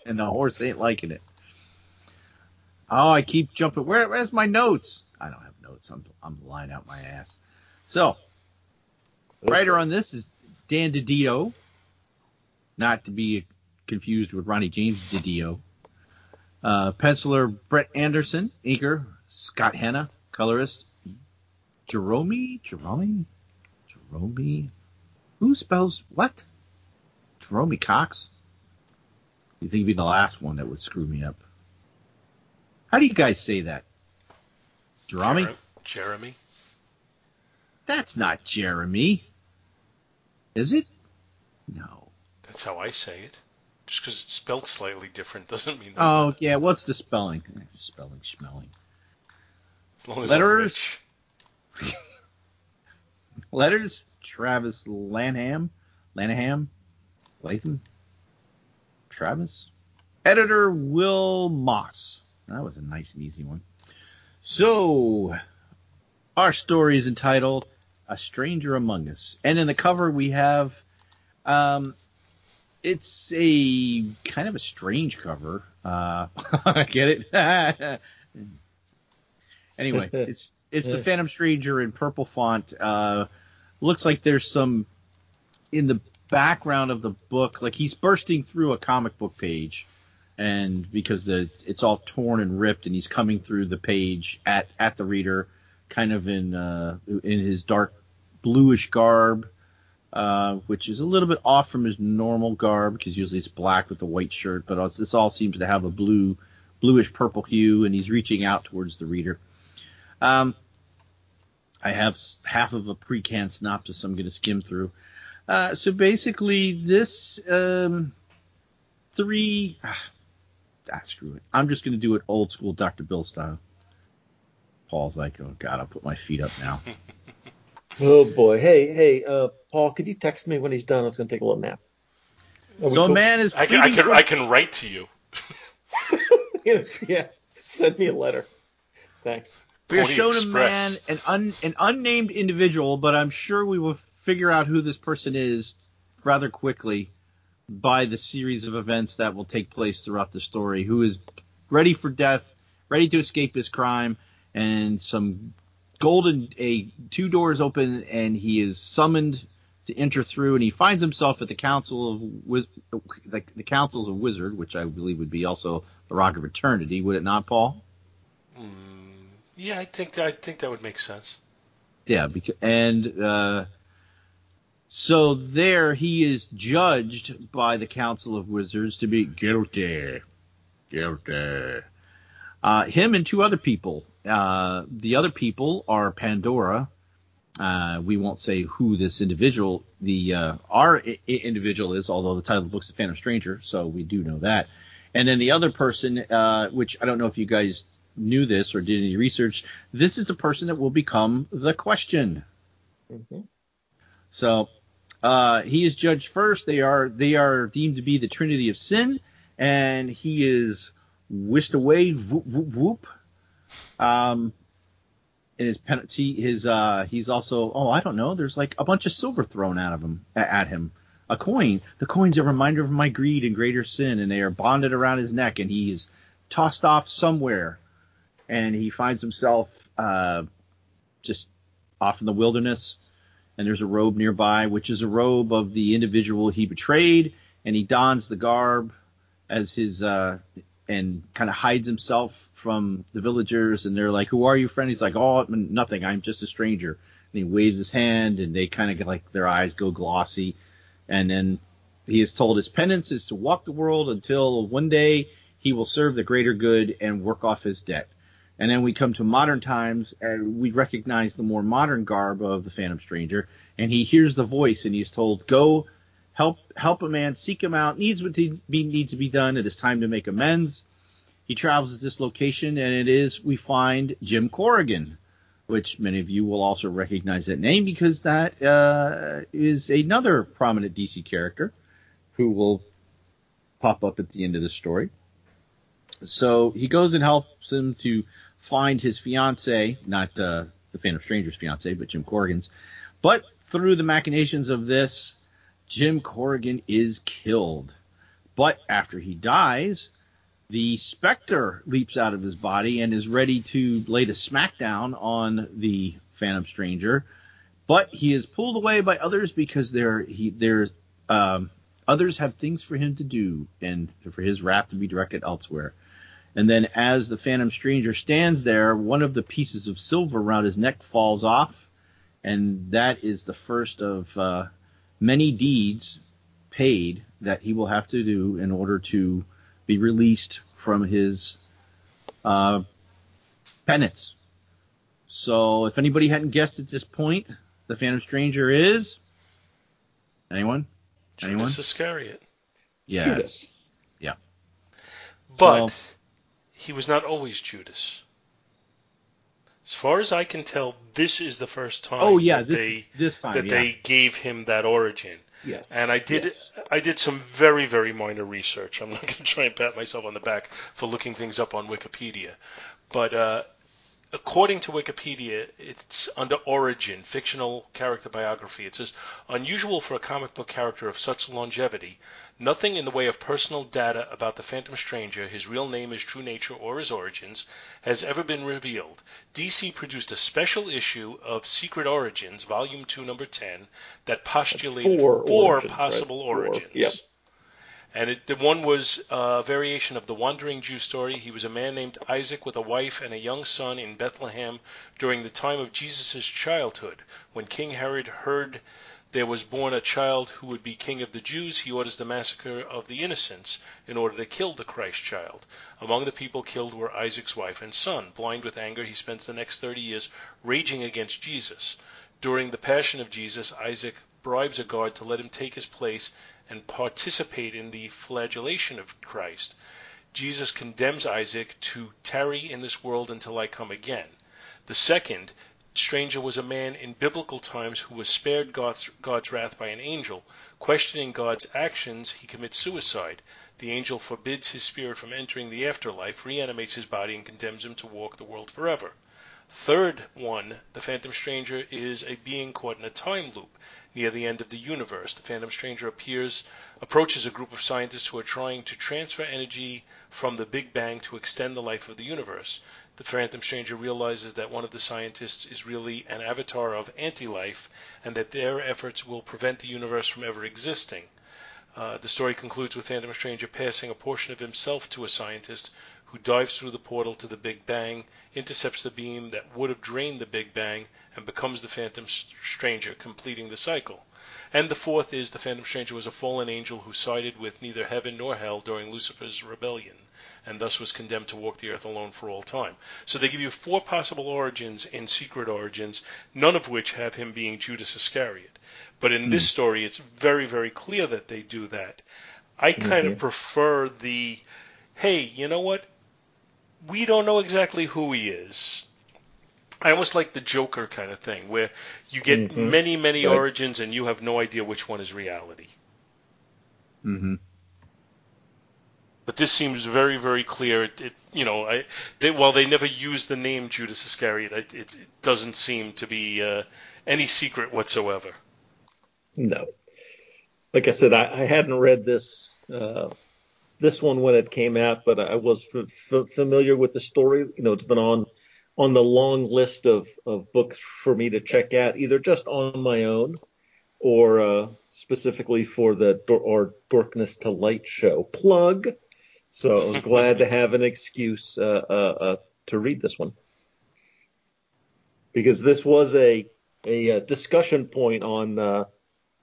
and the horse ain't liking it. Oh, I keep jumping. Where, where's my notes? I don't have notes. I'm, I'm lying out my ass. So, writer on this is Dan DiDio, not to be confused with Ronnie James DiDio. Uh, penciler Brent Anderson, inker Scott Hanna, colorist Jerome, Jerome, Jerome. Who spells what? Jerome Cox. You think it'd be the last one that would screw me up? How do you guys say that? Jerome? Jer- Jeremy. That's not Jeremy. Is it? No. That's how I say it. Just because it's spelled slightly different doesn't mean. That. Oh yeah, what's the spelling? Spelling, schmelling. as long as letters. Letters: Travis Lanham, Lanham, Latham, Travis. Editor Will Moss. That was a nice and easy one. So, our story is entitled "A Stranger Among Us," and in the cover we have, um, it's a kind of a strange cover. Uh, get it? anyway, it's it's the Phantom Stranger in purple font. Uh, looks like there's some in the background of the book, like he's bursting through a comic book page, and because the it's all torn and ripped, and he's coming through the page at at the reader, kind of in uh, in his dark bluish garb. Uh, which is a little bit off from his normal garb because usually it's black with the white shirt, but this all seems to have a blue, bluish purple hue, and he's reaching out towards the reader. Um, I have half of a pre-canned synopsis I'm going to skim through. Uh, so basically, this um, three. Ah, ah, screw it. I'm just going to do it old school Dr. Bill style. Paul's like, oh god, I'll put my feet up now. Oh boy. Hey, hey, uh, Paul, could you text me when he's done? I was gonna take a little nap. Are we so a man is I can, I can for- I can write to you. yeah, send me a letter. Thanks. We are Pony shown Express. a man, an un, an unnamed individual, but I'm sure we will figure out who this person is rather quickly by the series of events that will take place throughout the story. Who is ready for death, ready to escape his crime, and some golden a two doors open, and he is summoned to enter through, and he finds himself at the council of Wiz- the, the councils of wizard, which I believe would be also the Rock of Eternity, would it not, Paul? Mm, Yeah, I think I think that would make sense. Yeah, because, and uh, so there he is judged by the Council of Wizards to be guilty, guilty. Uh, him and two other people. Uh, the other people are Pandora. Uh, we won't say who this individual, the uh, our I- individual is, although the title of the book's The Phantom Stranger, so we do know that. And then the other person, uh, which I don't know if you guys knew this or did any research, this is the person that will become the question. Mhm. So uh, he is judged first. They are they are deemed to be the Trinity of Sin, and he is whisked away. Whoop whoop voop. Um, and his penalty, his uh, he's also oh I don't know. There's like a bunch of silver thrown out of him at him. A coin. The coin's a reminder of my greed and greater sin, and they are bonded around his neck, and he is tossed off somewhere, and he finds himself uh, just off in the wilderness and there's a robe nearby, which is a robe of the individual he betrayed, and he dons the garb as his uh, and kind of hides himself from the villagers. And they're like, "Who are you, friend?" He's like, "Oh, nothing. I'm just a stranger." And he waves his hand, and they kind of get like their eyes go glossy. And then he is told his penance is to walk the world until one day he will serve the greater good and work off his debt. And then we come to modern times, and we recognize the more modern garb of the Phantom Stranger, and he hears the voice, and he's told, "Go, help, help a man, seek him out. Needs what be, needs to be done. It is time to make amends." He travels to this location, and it is we find Jim Corrigan, which many of you will also recognize that name because that uh, is another prominent DC character who will pop up at the end of the story. So he goes and helps him to find his fiance, not uh, the Phantom Stranger's fiance, but Jim Corrigan's. But through the machinations of this, Jim Corrigan is killed. But after he dies, the Spectre leaps out of his body and is ready to lay the smackdown on the Phantom Stranger. But he is pulled away by others because there he there um, others have things for him to do and for his wrath to be directed elsewhere. And then as the Phantom Stranger stands there, one of the pieces of silver around his neck falls off, and that is the first of uh, many deeds paid that he will have to do in order to be released from his uh, penance. So, if anybody hadn't guessed at this point, the Phantom Stranger is anyone? Judas Anyone? Iscariot. Yeah. Judas. Yeah. But So- he was not always Judas. As far as I can tell, this is the first time Oh yeah, that this they this time. that yeah. they gave him that origin. Yes. And I did Yes. I did some very very minor research. I'm not going to try and pat myself on the back for looking things up on Wikipedia, but uh, according to Wikipedia, it's under origin, fictional character biography. It says unusual for a comic book character of such longevity. Nothing in the way of personal data about the Phantom Stranger, his real name, his true nature, or his origins has ever been revealed. DC produced a special issue of Secret Origins, Volume 2, Number 10, that postulated Four four origins, right? possible Four, origins. yep. And it, the one was a variation of the Wandering Jew story. He was a man named Isaac with a wife and a young son in Bethlehem during the time of Jesus' childhood. When King Herod heard there was born a child who would be king of the Jews, he orders the massacre of the innocents in order to kill the Christ child. Among the people killed were Isaac's wife and son. Blind with anger, he spends the next 30 years raging against Jesus. During the Passion of Jesus, Isaac bribes a guard to let him take his place and participate in the flagellation of Christ. Jesus condemns Isaac to tarry in this world until I come again. The second, stranger was a man in biblical times who was spared God's, God's wrath by an angel. Questioning God's actions, he commits suicide. The angel forbids his spirit from entering the afterlife, reanimates his body, and condemns him to walk the world forever. Third one, the Phantom Stranger is a being caught in a time loop near the end of the universe. The Phantom Stranger appears, approaches a group of scientists who are trying to transfer energy from the Big Bang to extend the life of the universe. The Phantom Stranger realizes that one of the scientists is really an avatar of anti-life, and that their efforts will prevent the universe from ever existing. Uh, the story concludes with Phantom Stranger passing a portion of himself to a scientist who dives through the portal to the Big Bang, intercepts the beam that would have drained the Big Bang, and becomes the Phantom Stranger, completing the cycle. And the fourth is the Phantom Stranger was a fallen angel who sided with neither heaven nor hell during Lucifer's rebellion, and thus was condemned to walk the earth alone for all time. So they give you four possible origins in Secret Origins, none of which have him being Judas Iscariot. But in this hmm. story, it's very, very clear that they do that. I hmm, kind of prefer the, hey, you know what? We don't know exactly who he is. I almost like the Joker kind of thing, where you get Mhm. many, many Right. origins and you have no idea which one is reality. hmm But this seems very, very clear. It, it you know, I, they, while they never use the name Judas Iscariot, it, it, it doesn't seem to be uh, any secret whatsoever. No. Like I said, I, I hadn't read this uh, this one when it came out, but I was f- f- familiar with the story. You know, it's been on on the long list of, of books for me to check out, either just on my own or uh, specifically for the Dor- or Dorkness to Light show. Plug. So I was glad to have an excuse uh, uh, uh, to read this one because this was a a, uh discussion point on uh,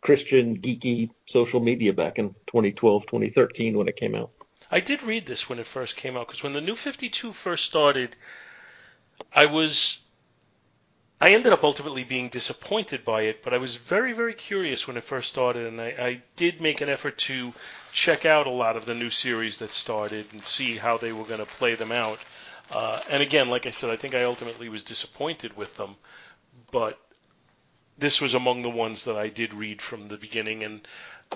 Christian geeky social media back in 2012, 2013 when it came out. I did read this when it first came out because when the New 52 first started, I was. I ended up ultimately being disappointed by it, but I was very, very curious when it first started, and I, I did make an effort to check out a lot of the new series that started and see how they were going to play them out. Uh, and again, like I said, I think I ultimately was disappointed with them, but this was among the ones that I did read from the beginning, and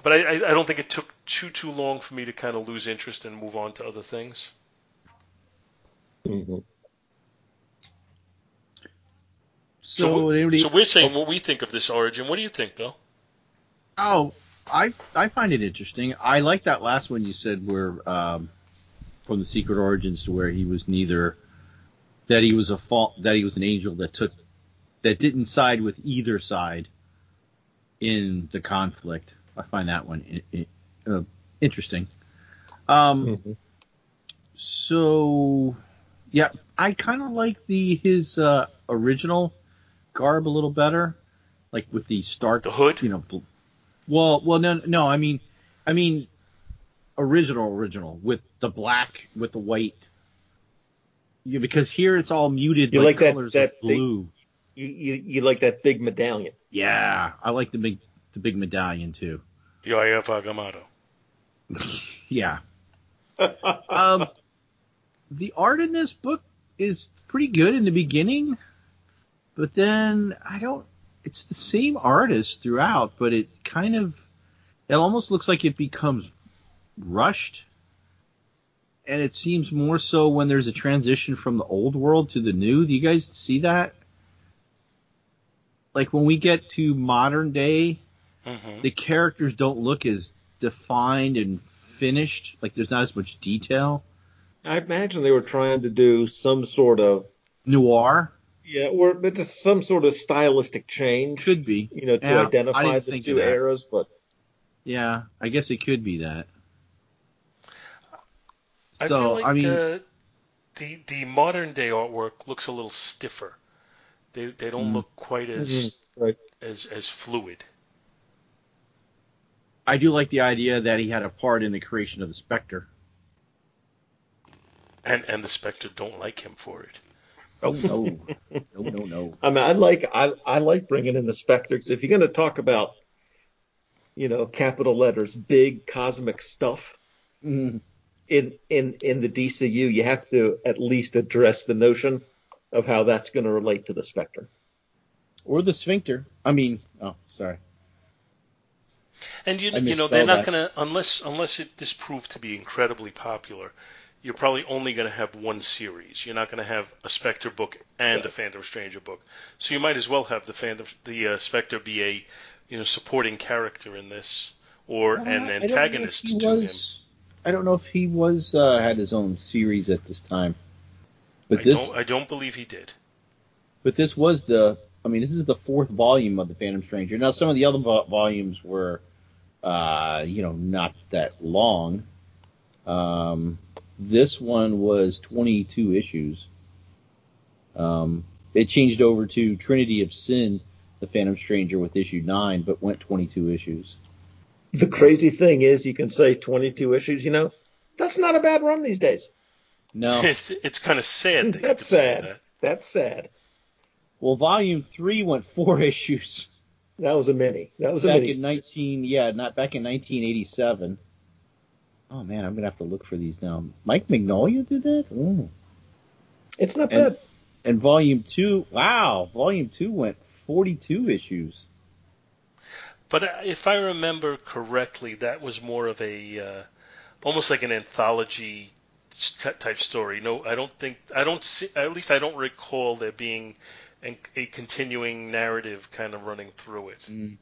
but I, I don't think it took too too long for me to kind of lose interest and move on to other things. Mm-hmm. So, So, anybody, so we're saying what we think of this origin. What do you think, Bill? oh, I I find it interesting. I like that last one you said where um, from the Secret Origins to where he was neither that he was a fault that he was an angel that took that didn't side with either side in the conflict. I find that one i- i- uh, interesting. Um, Mhm. So, yeah, I kind of like the his uh, original garb a little better, like with the Stark, The hood? You know, bl- well, well, no, no, I mean, I mean, original, original with the black with the white. Yeah, because here it's all muted, You like, like that- colors that of blue. You, you you like that big medallion? Yeah, I like the big the big medallion too. Yaya Vagamato. Yeah. um, the art in this book is pretty good in the beginning, but then I don't. It's the same artist throughout, but it kind of it almost looks like it becomes rushed, and it seems more so when there's a transition from the old world to the new. Do you guys see that? Like when we get to modern day, hmm the characters don't look as defined and finished. Like there's not as much detail. I imagine they were trying to do some sort of Noir yeah, or just some sort of stylistic change, could be. you know, to Yeah, identify the think two of eras. But Yeah, I guess it could be that. I So feel like I mean, uh, the the modern day artwork looks a little stiffer. They they don't Mm. look quite as Mhm, right. as as fluid. I do like the idea that he had a part in the creation of the Spectre. And and the Spectre don't like him for it. Oh no, no, no, no. I mean, I like I I like bringing in the specters. If you're going to talk about, you know, capital letters, big cosmic stuff Mm, in in in the DCU, you have to at least address the notion of how that's going to relate to the specter. Or the Sphincter. I mean, oh, sorry. And you you know they're not gonna unless unless it this proved to be incredibly popular. You're probably only going to have one series. You're not going to have a Spectre book and a Phantom Stranger book. So you might as well have the Phantom the uh, Spectre be a you know supporting character in this or Uh, an I don't know if antagonist he to him. I don't know if he was uh, had his own series at this time, but I this don't I don't believe he did. But this was the, I mean, this is the fourth volume of the Phantom Stranger. Now, some of the other vo- volumes were, uh, you know, not that long. Um, this one was 22 issues. Um, it changed over to Trinity of Sin, the Phantom Stranger, with issue nine, but went 22 issues. The crazy thing is, you can say 22 issues. You know, that's not a bad run these days. No, It's, it's kind of sad that That's sad. that. That's sad. well, volume three went four issues. That was a mini. That was a back mini. in 19 yeah not back in 1987 oh man i'm gonna have to look for these now mike Mignola did that Ooh. It's not And- bad. and volume two wow volume two went 42 issues But uh, if I remember correctly, that was more of a uh, almost like an anthology s- t- type story. No, I don't think I don't see. At least I don't recall there being an, a continuing narrative kind of running through it. Mm.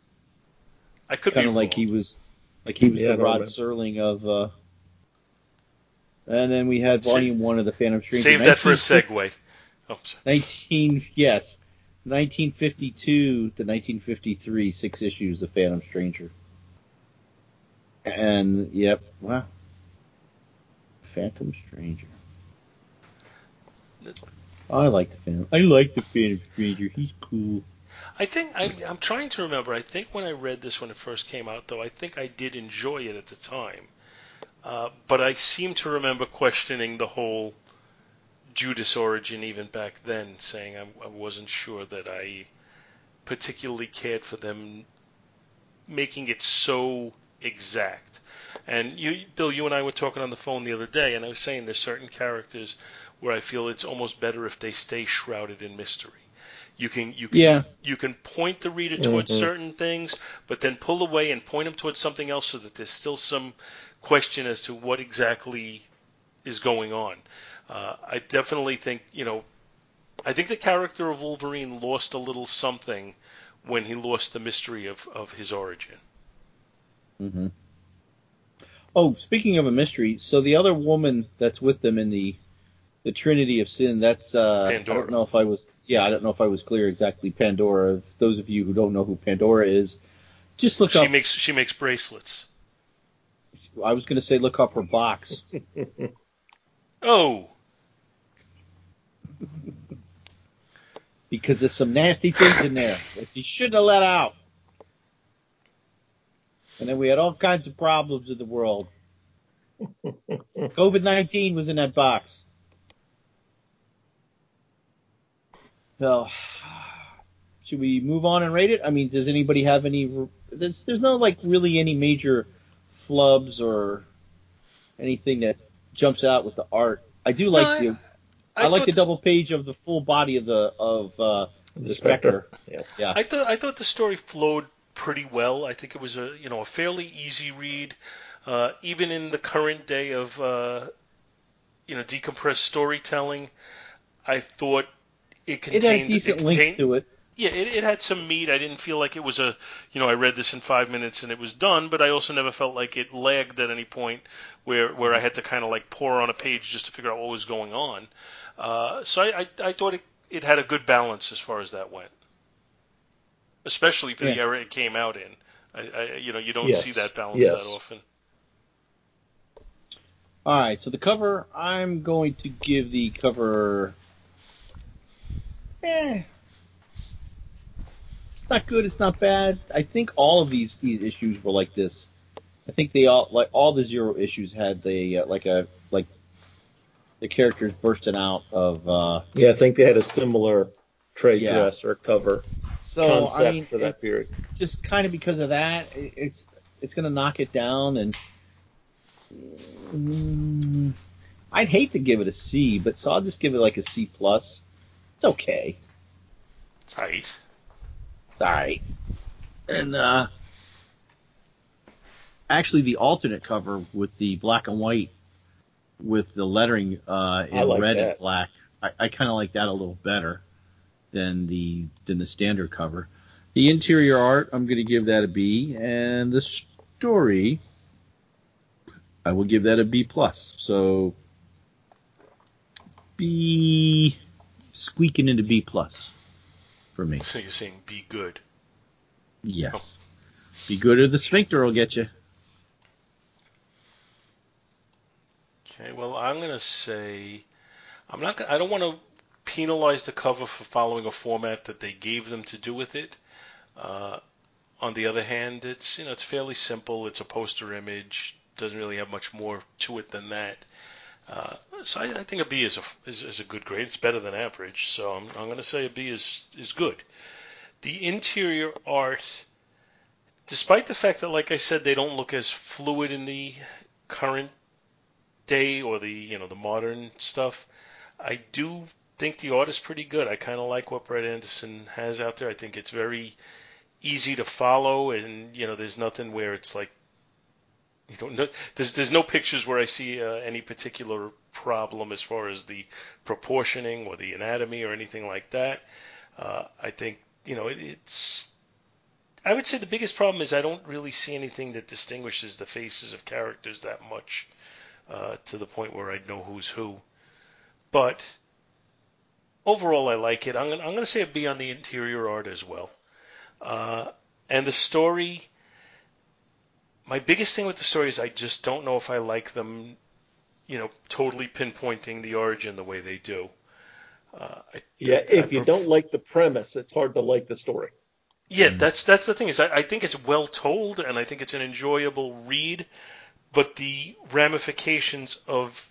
I could kind be of like he was like he was Yeah, the rod remember. serling of uh and then we had Sa- volume one of the phantom stranger Save that for a 19 segue. Oh, sorry. 19 yes 1952 to 1953 six issues of phantom stranger and yep wow Phantom Stranger. I like the Phantom. I like the Phantom Stranger. He's cool. I think I'm, I'm trying to remember. I think when I read this when it first came out, though, I think I did enjoy it at the time. Uh, but I seem to remember questioning the whole Judas origin even back then, saying I, I wasn't sure that I particularly cared for them making it so exact. And you, Bill, you and I were talking on the phone the other day, and I was saying there's certain characters where I feel it's almost better if they stay shrouded in mystery. You can you can Yeah. you can point the reader towards Mhm. certain things, but then pull away and point them towards something else, so that there's still some question as to what exactly is going on. Uh, I definitely think you know, I think the character of Wolverine lost a little something when he lost the mystery of, of his origin. hmm Oh, speaking of a mystery, so the other woman that's with them in the the Trinity of Sin, that's uh, I don't know if I was yeah, I don't know if I was clear exactly. Pandora. If those of you who don't know who Pandora is, just look she up. makes she makes bracelets. I was going to say look up her box. Oh, because there's some nasty things in there that you shouldn't have let out. And then we had all kinds of problems in the world. COVID 19 was in that box. So, should we move on and rate it? I mean, does anybody have any. There's, there's no, like, really any major flubs or anything that jumps out with the art. I do like I- the. I, like the double page of the full body of the of uh, the, Spectre. Yeah. Yeah. I thought I thought the story flowed pretty well. I think it was a you know a fairly easy read, uh, even in the current day of uh, you know decompressed storytelling. I thought it contained it had decent link contained- to it. Yeah, it, it had some meat. I didn't feel like it was a, you know, I read this in five minutes and it was done, but I also never felt like it lagged at any point where, where I had to kind of like pour on a page just to figure out what was going on. Uh, so I, I, I thought it, it had a good balance as far as that went, especially for the Yeah. era it came out in. I, I, you know, you don't Yes. see that balance Yes. that often. All right, so the cover, I'm going to give the cover. Eh, it's, it's not good. It's not bad. I think all of these these issues were like this. I think they all like all the zero issues had the uh, like a like the characters bursting out of. uh Yeah, I think they had a similar trade Yeah. dress or cover So concept I mean, for that period. just kind of because of that, it- it's it's going to knock it down, and mm, I'd hate to give it a C, but so I'll just give it like a C plus. It's okay. It's Tight. It's all right. And uh, actually, the alternate cover with the black and white with the lettering uh, in like red and black, I, I kind of like that a little better than the than the standard cover. The interior art, I'm going to give that a B, and the story, I will give that a B plus. So B squeaking into B plus for me. So you're saying be good. Yes. Be good or the sphincter will get you. Okay, well, I'm gonna say I'm not. Gonna, I don't want to penalize the cover for following a format that they gave them to do with it. Uh, on the other hand, it's you know it's fairly simple. It's a poster image. Doesn't really have much more to it than that. Uh, so I, I think a B is a is, is a good grade. It's better than average. So I'm I'm gonna say a B is is good. The interior art, despite the fact that, like I said, they don't look as fluid in the current day or the you know the modern stuff, I do think the art is pretty good. I kind of like what Brent Anderson has out there. I think it's very easy to follow, and you know there's nothing where it's like you don't know. There's there's no pictures where I see uh, any particular problem as far as the proportioning or the anatomy or anything like that. Uh, I think you know it, it's. I would say the biggest problem is I don't really see anything that distinguishes the faces of characters that much uh, to the point where I'd know who's who. But overall, I like it. I'm gonna, I'm gonna say a B on the interior art as well. Uh, and the story, my biggest thing with the story is I just don't know if I like them you know, totally pinpointing the origin the way they do. Uh, I, Yeah, I- if I you pref- don't like the premise, it's hard to like the story. Yeah, that's that's the thing is I, I think it's well told and I think it's an enjoyable read, but the ramifications of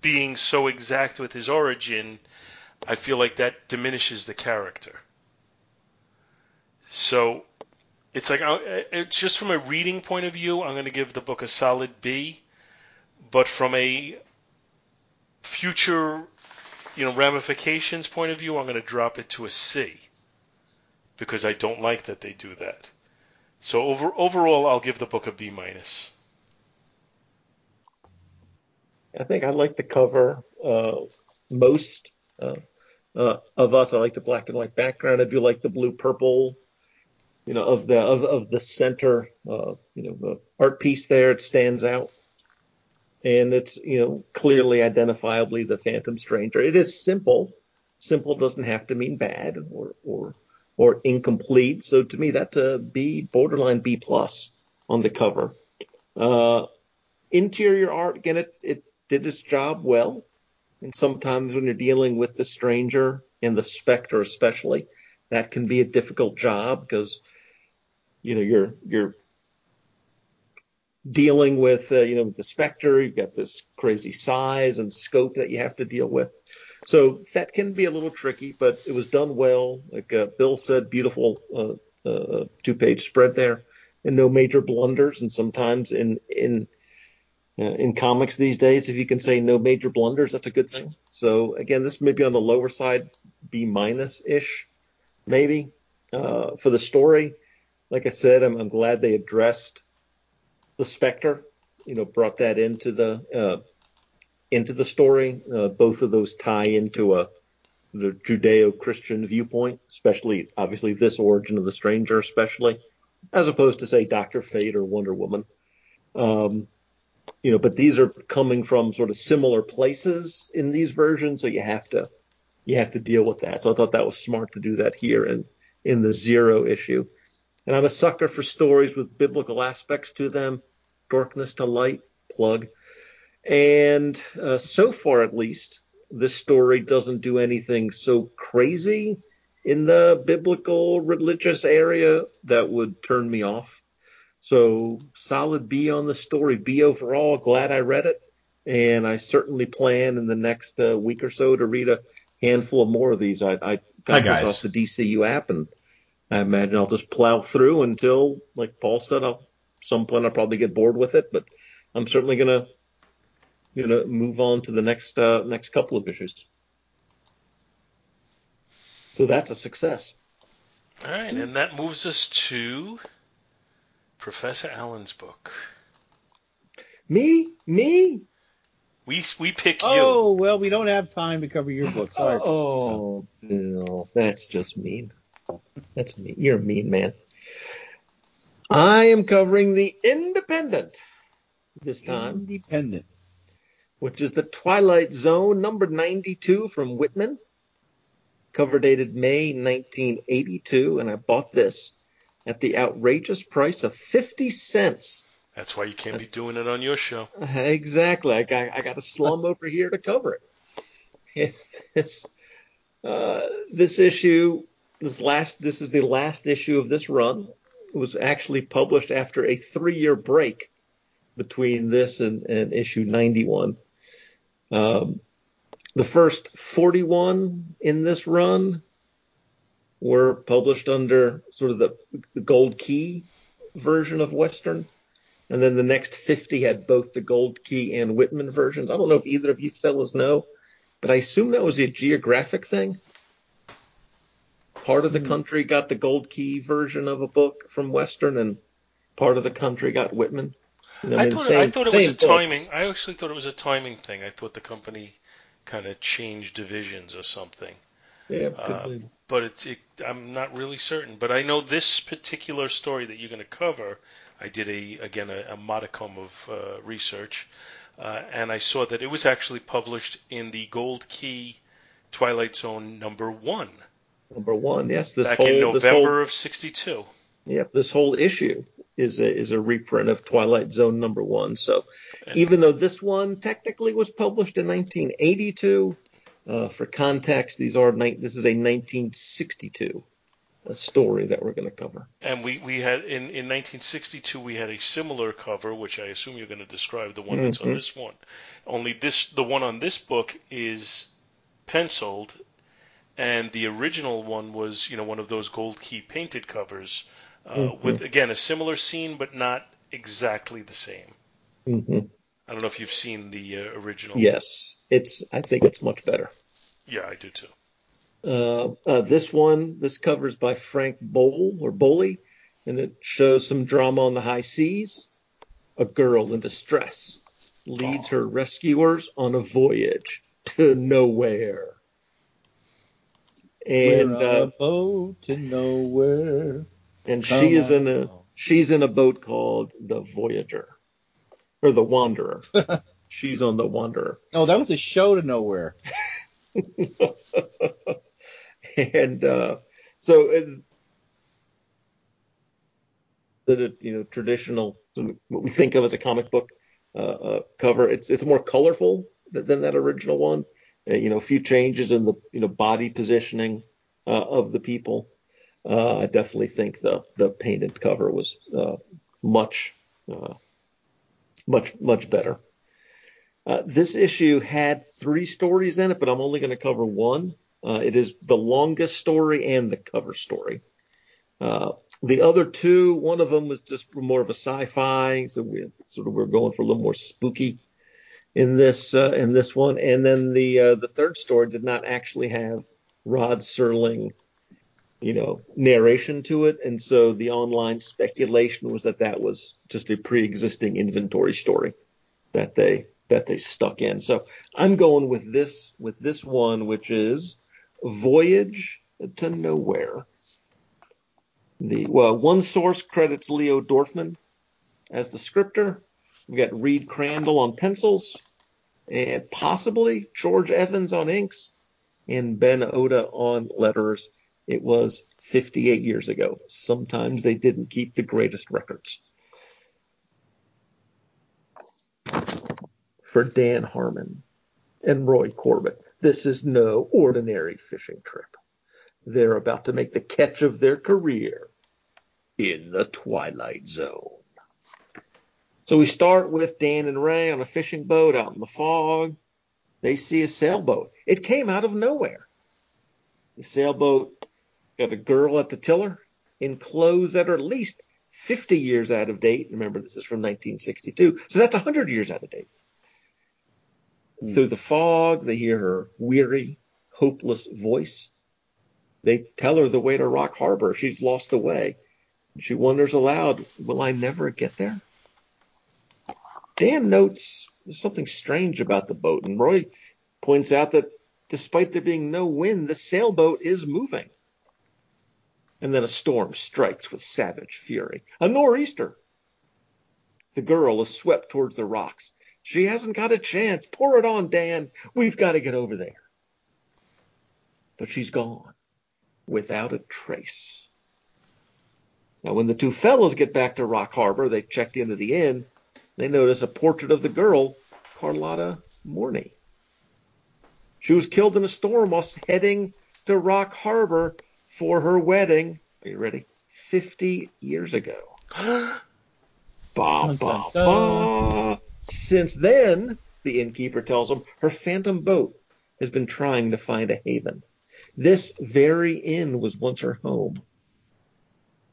being so exact with his origin, I feel like that diminishes the character. So it's like it's just from a reading point of view, I'm going to give the book a solid B, but from a future, you know, ramifications point of view, I'm going to drop it to a C because I don't like that they do that. So over overall, I'll give the book a B minus. I think I like the cover uh, most uh, uh, of us. I like the black and white background. I do like the blue purple, you know, of the of, of the center, uh, you know, the art piece there. It stands out, and it's you know clearly identifiably the Phantom Stranger. It is simple. Simple doesn't have to mean bad or or or incomplete. So to me, that's a B, borderline B plus on the cover. Uh, interior art again, it it did its job well. And sometimes when you're dealing with the stranger and the specter, especially, that can be a difficult job because you know you're you're dealing with uh, you know the specter. You've got this crazy size and scope that you have to deal with. So that can be a little tricky, but it was done well. Like uh, Bill said, beautiful uh, uh, two-page spread there, and no major blunders. And sometimes in in in comics these days, if you can say no major blunders, that's a good thing. So again, this may be on the lower side, B minus ish, maybe. Uh, for the story, like I said, I'm, I'm glad they addressed the Spectre. You know, brought that into the uh, into the story. Uh, both of those tie into a the Judeo-Christian viewpoint, especially obviously this origin of the stranger, especially as opposed to say Doctor Fate or Wonder Woman. Um, you know, but these are coming from sort of similar places in these versions, so you have to you have to deal with that. So I thought that was smart to do that here in in the zero issue. And I'm a sucker for stories with biblical aspects to them, darkness to light, plug. And uh, so far, at least, this story doesn't do anything so crazy in the biblical religious area that would turn me off. So solid B on the story, B overall. Glad I read it, and I certainly plan in the next uh, week or so to read a handful of more of these. I, I got guys. this off the DCU app, and I imagine I'll just plow through until, like Paul said, I'll some point I'll probably get bored with it, but I'm certainly gonna gonna move on to the next uh, next couple of issues. So that's a success. All right, and that moves us to Professor Alan's book. Me, me. We we pick you. Oh well, we don't have time to cover your book. Sorry. Oh, Bill, that's just mean. That's mean. You're a mean man. I am covering the Independent this time, Independent. which is the Twilight Zone number 92 from Whitman, cover dated May 1982, and I bought this at the outrageous price of 50 cents. That's why you can't be doing it on your show. Exactly. I got, I got a slum over here to cover it. This, uh, this issue, this last, this is the last issue of this run. It was actually published after a three-year break between this and, and issue 91. Um, the first 41 in this run were published under sort of the, the Gold Key version of Western. And then the next 50 had both the Gold Key and Whitman versions. I don't know if either of you fellas know, but I assume that was a geographic thing. Part of the country got the Gold Key version of a book from Western, and part of the country got Whitman. You know, I thought same- I thought it was a books. timing. I actually thought it was a timing thing. I thought the company kind of changed divisions or something. Yeah, Uh. But it, it, I'm not really certain. But I know this particular story that you're going to cover. I did a again a, a modicum of uh, research, uh, and I saw that it was actually published in the Gold Key Twilight Zone number one number one. Yes, this back whole in this November whole of '62. Yep, this whole issue is a is a reprint of Twilight Zone number one. So even though this one technically was published in 1982, uh, for context, these are this is a 1962 a story that we're going to cover. And we, we had in, in 1962 we had a similar cover, which I assume you're going to describe the one that's on Mhm. this one. Only this the one on this book is penciled, and the original one was you know one of those gold key painted covers uh, Mhm. with again a similar scene but not exactly the same. hmm I don't know if you've seen the uh, original. Yes, it's I think it's much better. Yeah, I do too. Uh, uh, this one, this covers by Frank Bolle or Boley, and it shows some drama on the high seas. A girl in distress leads her rescuers on a voyage to nowhere. And We're on uh, a boat to nowhere. and Come she is on. in a she's in a boat called the Voyager or the Wanderer. she's on the Wanderer. Oh, that was a show to nowhere. and uh, so uh, the you know traditional what we think of as a comic book uh, uh, cover it's it's more colorful than, than that original one uh, you know a few changes in the you know body positioning uh, of the people uh, I definitely think the the painted cover was uh, much uh, much much better uh, this issue had three stories in it, but I'm only going to cover one. Uh, it is the longest story and the cover story. Uh, the other two, one of them was just more of a sci-fi, so we sort of we're going for a little more spooky in this uh, in this one. And then the uh, the third story did not actually have Rod Serling, you know, narration to it, and so the online speculation was that that was just a pre-existing inventory story that they that they stuck in. So I'm going with this with this one, which is Voyage to Nowhere. The well, one source credits Leo Dorfman as the scripter. We've got Reed Crandall on pencils, and possibly George Evans on inks, and Ben Oda on letters. It was 58 years ago. Sometimes they didn't keep the greatest records. for Dan Harmon and Roy Corbett. This is no ordinary fishing trip. They're about to make the catch of their career in the Twilight Zone. So we start with Dan and Ray on a fishing boat out in the fog. They see a sailboat. It came out of nowhere. The sailboat got a girl at the tiller in clothes that are at least 50 years out of date. Remember, this is from 1962, so that's 100 years out of date. Hmm. Through the fog, they hear her weary, hopeless voice. They tell her the way to Rock Harbor. She's lost the way. She wonders aloud, Will I never get there? Dan notes something strange about the boat, and Roy points out that despite there being no wind, the sailboat is moving. And then a storm strikes with savage fury. A nor'easter. The girl is swept towards the rocks. She hasn't got a chance. Pour it on, Dan. We've got to get over there. But she's gone without a trace. Now, when the two fellows get back to Rock Harbor, they check into the inn. They notice a portrait of the girl, Carlotta Morney. She was killed in a storm while heading to Rock Harbor for her wedding. Are you ready? 50 years ago. Ba, ba, ba. Since then, the innkeeper tells them, her phantom boat has been trying to find a haven. This very inn was once her home.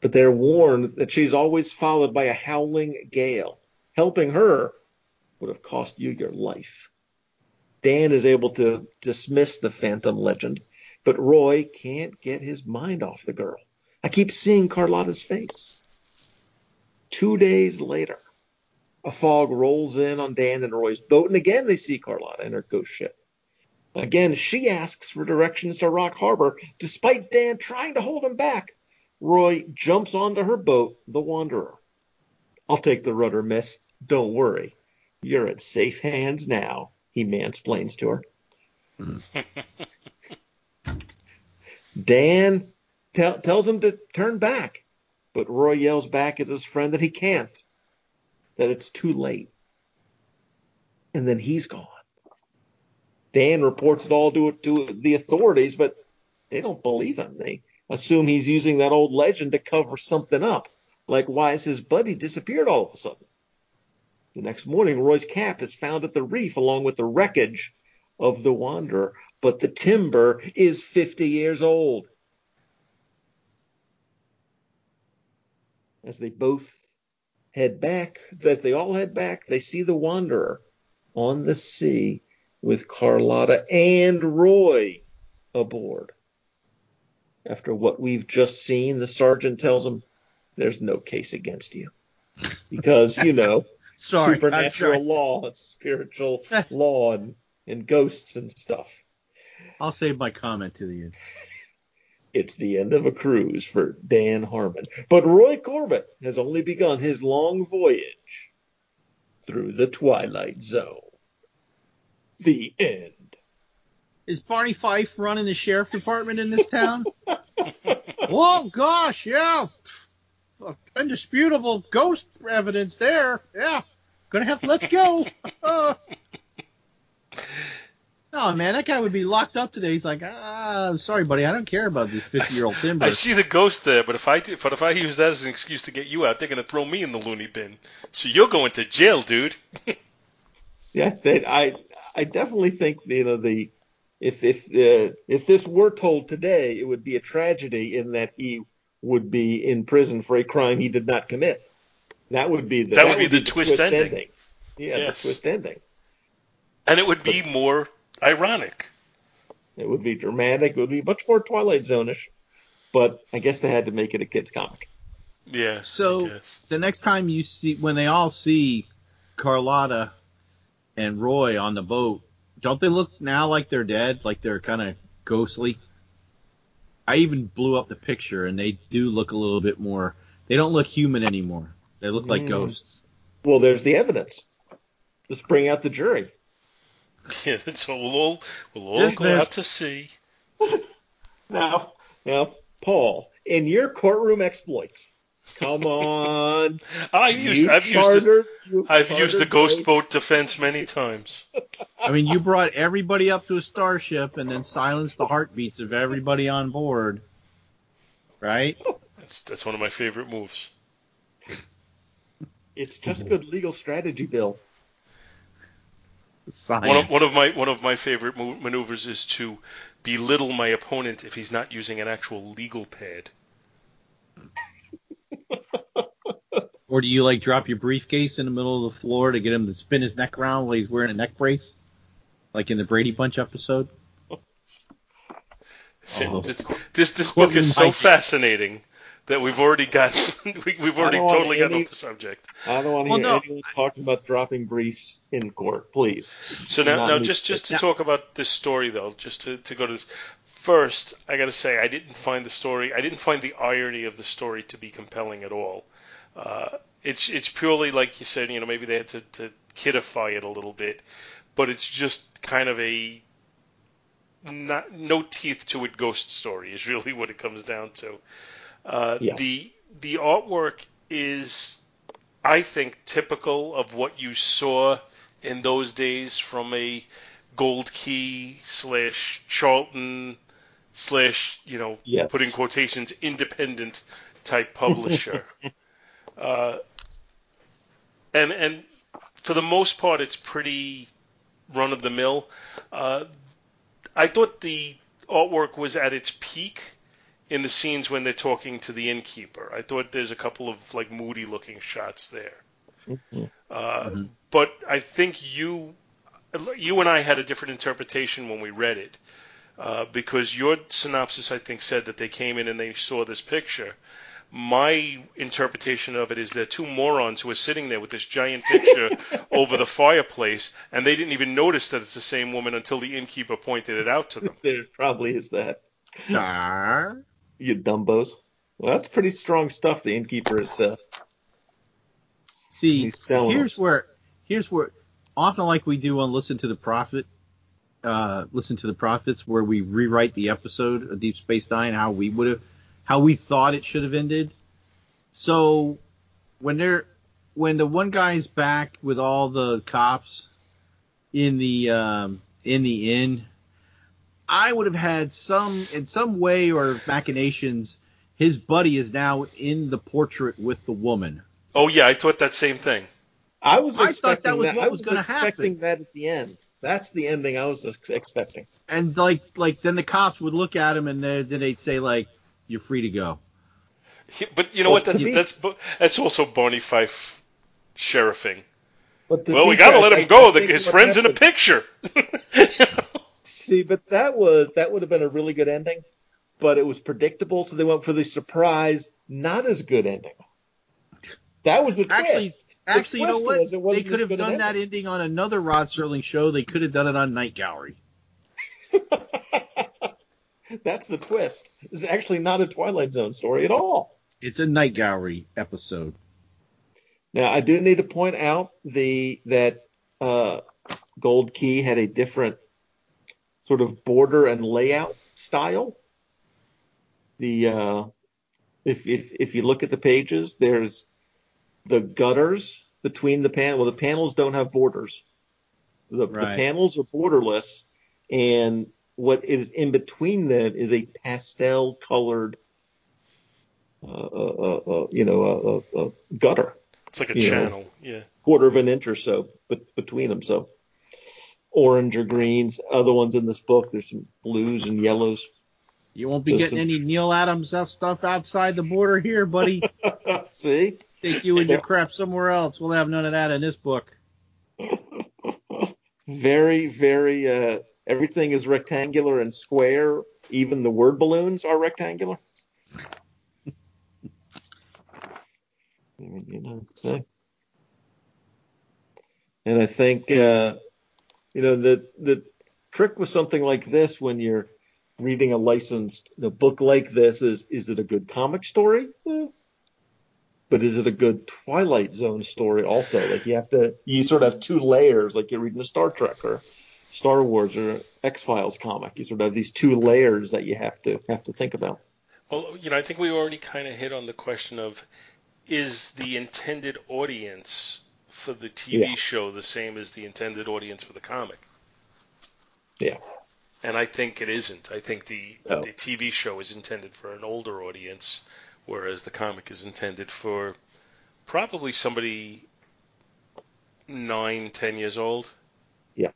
But they're warned that she's always followed by a howling gale. Helping her would have cost you your life. Dan is able to dismiss the phantom legend, but Roy can't get his mind off the girl. I keep seeing Carlotta's face. Two days later, a fog rolls in on Dan and Roy's boat, and again they see Carlotta in her ghost ship. Again, she asks for directions to Rock Harbor, despite Dan trying to hold him back. Roy jumps onto her boat, the Wanderer. I'll take the rudder, miss. Don't worry. You're in safe hands now, he mansplains to her. Dan tell, tells him to turn back. But Roy yells back at his friend that he can't, that it's too late. And then he's gone. Dan reports it all to, to the authorities, but they don't believe him. They assume he's using that old legend to cover something up, like why his buddy disappeared all of a sudden? The next morning, Roy's cap is found at the reef along with the wreckage of the Wanderer, but the timber is 50 years old. As they both head back, as they all head back, they see the Wanderer on the sea with Carlotta and Roy aboard. After what we've just seen, the sergeant tells him there's no case against you. Because, you know, Sorry, supernatural law spiritual law and, and ghosts and stuff. I'll save my comment to the end. It's the end of a cruise for Dan Harmon. But Roy Corbett has only begun his long voyage through the Twilight Zone. The end. Is Barney Fife running the sheriff department in this town? oh gosh, yeah. Indisputable ghost evidence there. Yeah. Gonna have to let's go. Uh, Oh man, that guy would be locked up today. He's like, ah, I'm sorry, buddy, I don't care about this 50 year old timber. I see the ghost there, but if I but if I use that as an excuse to get you out, they're gonna throw me in the loony bin. So you're going to jail, dude. yeah, they, I I definitely think you know the if if uh, if this were told today, it would be a tragedy in that he would be in prison for a crime he did not commit. That would be the that, that would, be, the, the twist, twist ending. ending. Yeah, yes. the twist ending. And it would be more ironic. It would be dramatic. It would be much more Twilight Zone-ish. But I guess they had to make it a kids comic. Yeah. So the next time you see when they all see Carlotta and Roy on the boat, don't they look now like they're dead? Like they're kind of ghostly? I even blew up the picture and they do look a little bit more. They don't look human anymore. They look like mm. ghosts. Well, there's the evidence. Just bring out the jury. Yeah, so we'll all we'll all go out to sea. now, now, Paul, in your courtroom exploits, come on. I've used I've chartered, used the, I've used the ghost boat defense many times. I mean, you brought everybody up to a starship and then silenced the heartbeats of everybody on board, right? That's that's one of my favorite moves. It's just good legal strategy, Bill. Science. One of, one of my one of my favorite maneuvers is to belittle my opponent if he's not using an actual legal pad. or do you like drop your briefcase in the middle of the floor to get him to spin his neck around while he's wearing a neck brace, like in the Brady Bunch episode? Oh, this this book is so fascinating that we've already got we, have already totally got off the subject. I don't want to well, hear no, anyone talking about dropping briefs in court, please. So now, now just just to now, talk about this story though, just to, to go to this. First, I got to say I didn't find the story, I didn't find the irony of the story to be compelling at all. Uh, it's it's purely like you said, you know, maybe they had to, to kidify it a little bit, but it's just kind of a not no teeth to it ghost story is really what it comes down to. Uh, yeah. The the artwork is, I think, typical of what you saw in those days from a Gold Key slash Charlton slash you know yes. putting quotations independent type publisher. uh, and and for the most part, it's pretty run of the mill. Uh, I thought the artwork was at its peak in the scenes when they're talking to the innkeeper. I thought there's a couple of like moody looking shots there. Mm-hmm. Uh, mm-hmm. But I think you you and I had a different interpretation when we read it. Uh, because your synopsis, I think, said that they came in and they saw this picture. My interpretation of it is they're two morons who are sitting there with this giant picture over the fireplace, and they didn't even notice that it's the same woman until the innkeeper pointed it out to them. there probably is that you dumbos. Well, that's pretty strong stuff. The innkeeper is. Uh, See, here's where here's where often like we do on Listen to the Prophet, uh, Listen to the Prophets, where we rewrite the episode of Deep Space Nine how we would have, how we thought it should have ended. So when they're when the one guy's back with all the cops in the um, in the inn, I would have had some in some way or machinations. His buddy is now in the portrait with the woman. Oh yeah, I thought that same thing. I was I thought that was what I was was gonna expecting that at the end. That's the ending I was expecting. And like like then the cops would look at him and they- then they'd say like, "You're free to go." He- But you know Well, what? That's me- that's that's also Barney Fife sheriffing. But Well, we got to fair, let I- him go. I The, his what friend's in a picture. See, but that was that would have been a really good ending, but it was predictable, so they went for the surprise, not as good ending. That was the twist. Actually, The actually, you know what? They could have done that ending on another Rod Serling show. They could have done it on Night Gallery. That's the twist. It's actually not a Twilight Zone story at all. It's a Night Gallery episode. Now, I do need to point out the that uh, Gold Key had a different sort of border and layout style. The uh, if if if you look at the pages, there's the gutters between the pan. Well, the panels don't have borders. The, the panels are borderless, and what is in between them is a pastel colored, uh, uh, uh, uh, you know, uh, uh, uh, gutter it's like a Yeah. channel. Yeah. quarter of an inch or so bet- between them. So orange or greens. Other ones in this book, there's some blues and yellows. You won't be So getting some- any Neal Adams stuff outside the border here, buddy. See, Take you and your crap somewhere else. We'll have none of that in this book. very, very. Uh, everything is rectangular and square. Even the word balloons are rectangular. You know, so- and I think uh, you know the the trick with something like this when you're reading a licensed you know, book like this is is it a good comic story? Eh. But is it a good Twilight Zone story also? Like you have to you sort of have two layers, like you're reading a Star Trek or Star Wars or X Files comic. You sort of have these two layers that you have to have to think about. Well, you know, I think we already kind of hit on the question of is the intended audience for the TV Yeah. show the same as the intended audience for the comic? Yeah. And I think it isn't. I think the the TV show is intended for an older audience, whereas the comic is intended for probably somebody nine, ten years old. Yeah.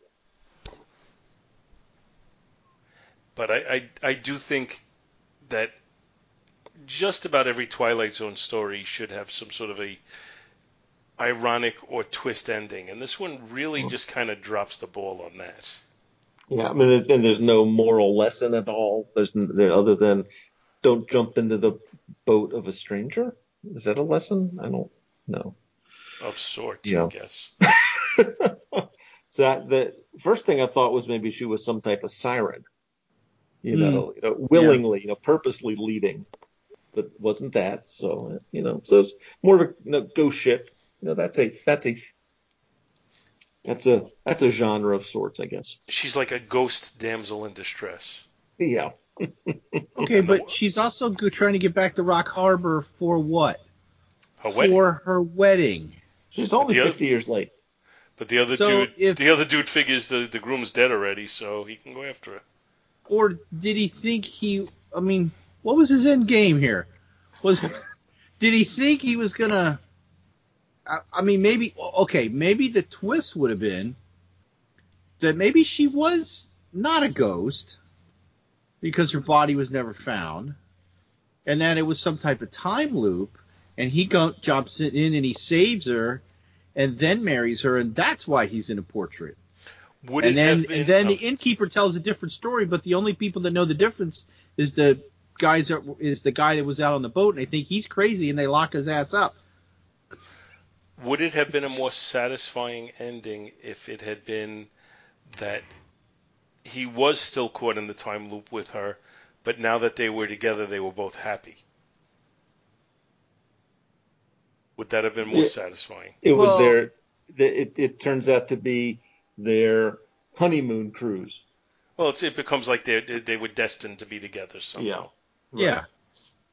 But I, I, I do think that just about every Twilight Zone story should have some sort of a ironic or twist ending, and this one really just kind of drops the ball on that. Yeah, I mean, there's- and there's no moral lesson at all. There's n- there other than don't jump into the boat of a stranger. Is that a lesson? I don't know. Of sorts, Yeah. I guess. so that, the first thing I thought was maybe she was some type of siren, you Hmm. know, you know, willingly, you know, purposely leading, but wasn't that. So you know, so it's more of a you know, ghost ship. You know, that's a that's a that's a that's a genre of sorts, I guess. She's like a ghost damsel in distress. Yeah. Okay, but she's also go- trying to get back to Rock Harbor for what? Her wedding. For her wedding. She's only The other- 50 years late. But the other So dude, if- the other dude figures the the groom's dead already, so he can go after her. Or did he think he? I mean, what was his end game here? Was did he think he was gonna? I, I mean, maybe okay, maybe the twist would have been that maybe she was not a ghost because her body was never found, and that it was some type of time loop, and he go, jumps in and he saves her, and then marries her, and that's why he's in a portrait Would and it then have been? and then oh, the innkeeper tells a different story, but the only people that know the difference is the guys that is the guy that was out on the boat, and they think he's crazy, and they lock his ass up. Would it have been a more satisfying ending if it had been that he was still caught in the time loop with her, but now that they were together, they were both happy? Would that have been more Yeah. satisfying? It was Well- their. It, it turns out to be their honeymoon cruise. Well, it's, it becomes like they they were destined to be together somehow. Yeah.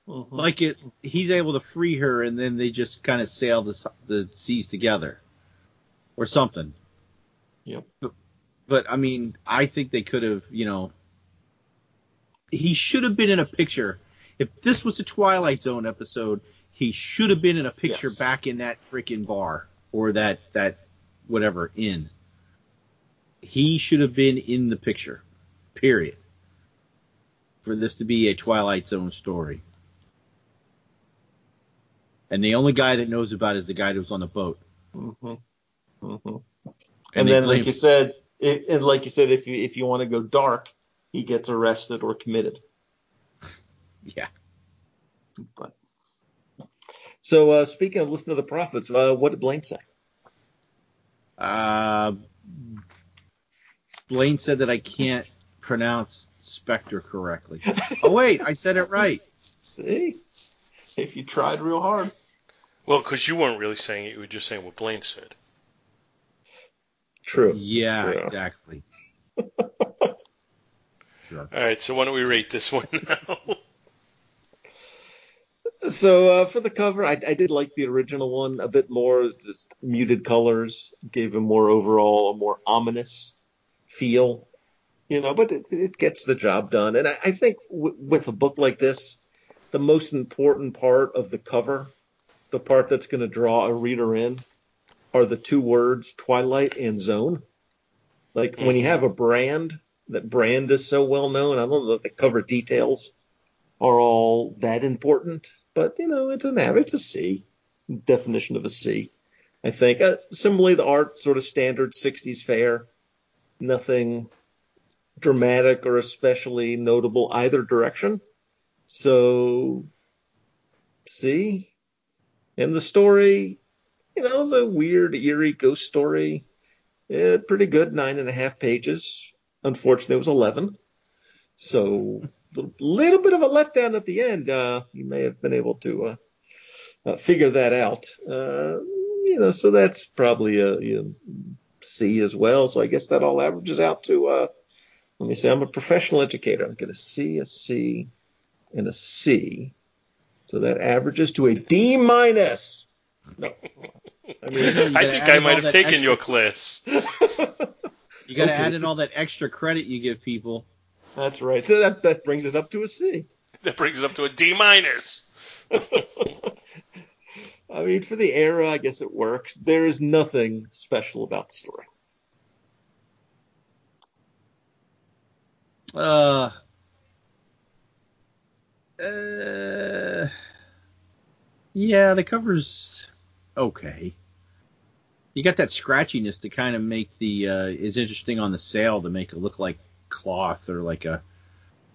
Mhm. Like it, he's able to free her, and then they just kind of sail the the seas together, or something. Yep. But, but I mean, I think they could have, you know, he should have been in a picture. If this was a Twilight Zone episode, he should have been in a picture Yes. back in that freaking bar or that that whatever inn. He should have been in the picture. Period. For this to be a Twilight Zone story. And the only guy that knows about it is the guy that was on the boat. Mhm. Mhm. And And then, like you said, it, and like you said, if you if you want to go dark, he gets arrested or committed. Yeah. But so uh, speaking of listening to the prophets, uh, what did Blaine say? Uh, Blaine said that I can't pronounce Spectre correctly. Oh wait, I said it right. See, if you tried real hard. Well, because you weren't really saying it, you were just saying what Blaine said. True. Yeah, true. exactly. Sure. All right, so why don't we rate this one now? So uh, for the cover, I, I did like the original one a bit more. Just muted colors gave him more overall, a more ominous feel, you know. But it, it gets the job done. And I, I think w- with a book like this, the most important part of the cover, the part that's going to draw a reader in, are the two words Twilight and Zone. Like when you have a brand, that brand is so well known. I don't know if the cover details are all that important, but you know, it's an it's a C definition of a C. I think uh, similarly the art sort of standard 60s fare, nothing dramatic or especially notable either direction. So C, and the story, you know, is a weird, eerie ghost story. Yeah, pretty good, nine and a half pages. Unfortunately, it was 11. So a little bit of a letdown at the end. Uh, you may have been able to uh, uh, figure that out. Uh, you know, so that's probably a, know, C as well. So I guess that all averages out to. Uh, let me say, I'm a professional educator. I'm going to C, a C, and a C. So that averages to a D minus. No, I mean, I think I might have taken extra- your class. You got to Okay, add it's in all that extra credit you give people. that's right. So that that brings it up to a C. That brings it up to a D minus. I mean, for the era, I guess it works. There is nothing special about the story. Uh, uh, yeah, the cover's okay. You got that scratchiness to kind of make the uh, is interesting on the sail to make it look like cloth or like a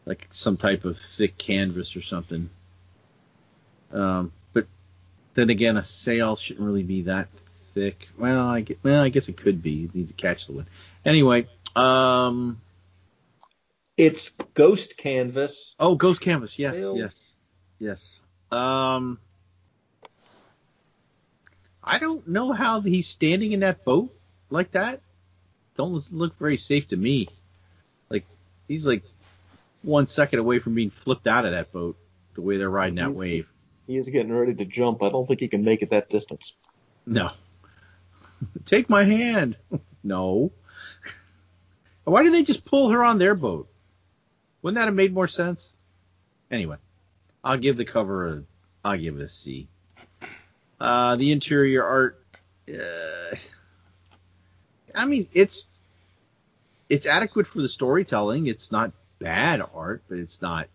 like some type of thick canvas or something. Um, but then again, a sail shouldn't really be that thick. Well, I get, well, I guess it could be. It needs to catch the wind. Anyway, um, It's ghost canvas. Oh, Ghost Canvas. Yes, Well- yes, yes. Um, I don't know how he's standing in that boat like that. Don't look very safe to me. Like he's like one second away from being flipped out of that boat. The way they're riding that He's- wave. He is getting ready to jump. I don't think he can make it that distance. No. Take my hand. no. Why did they just pull her on their boat? Wouldn't that have made more sense? Anyway, I'll give the cover a. I'll give it a C. Uh, the interior art. Uh, I mean, it's it's adequate for the storytelling. It's not bad art, but it's not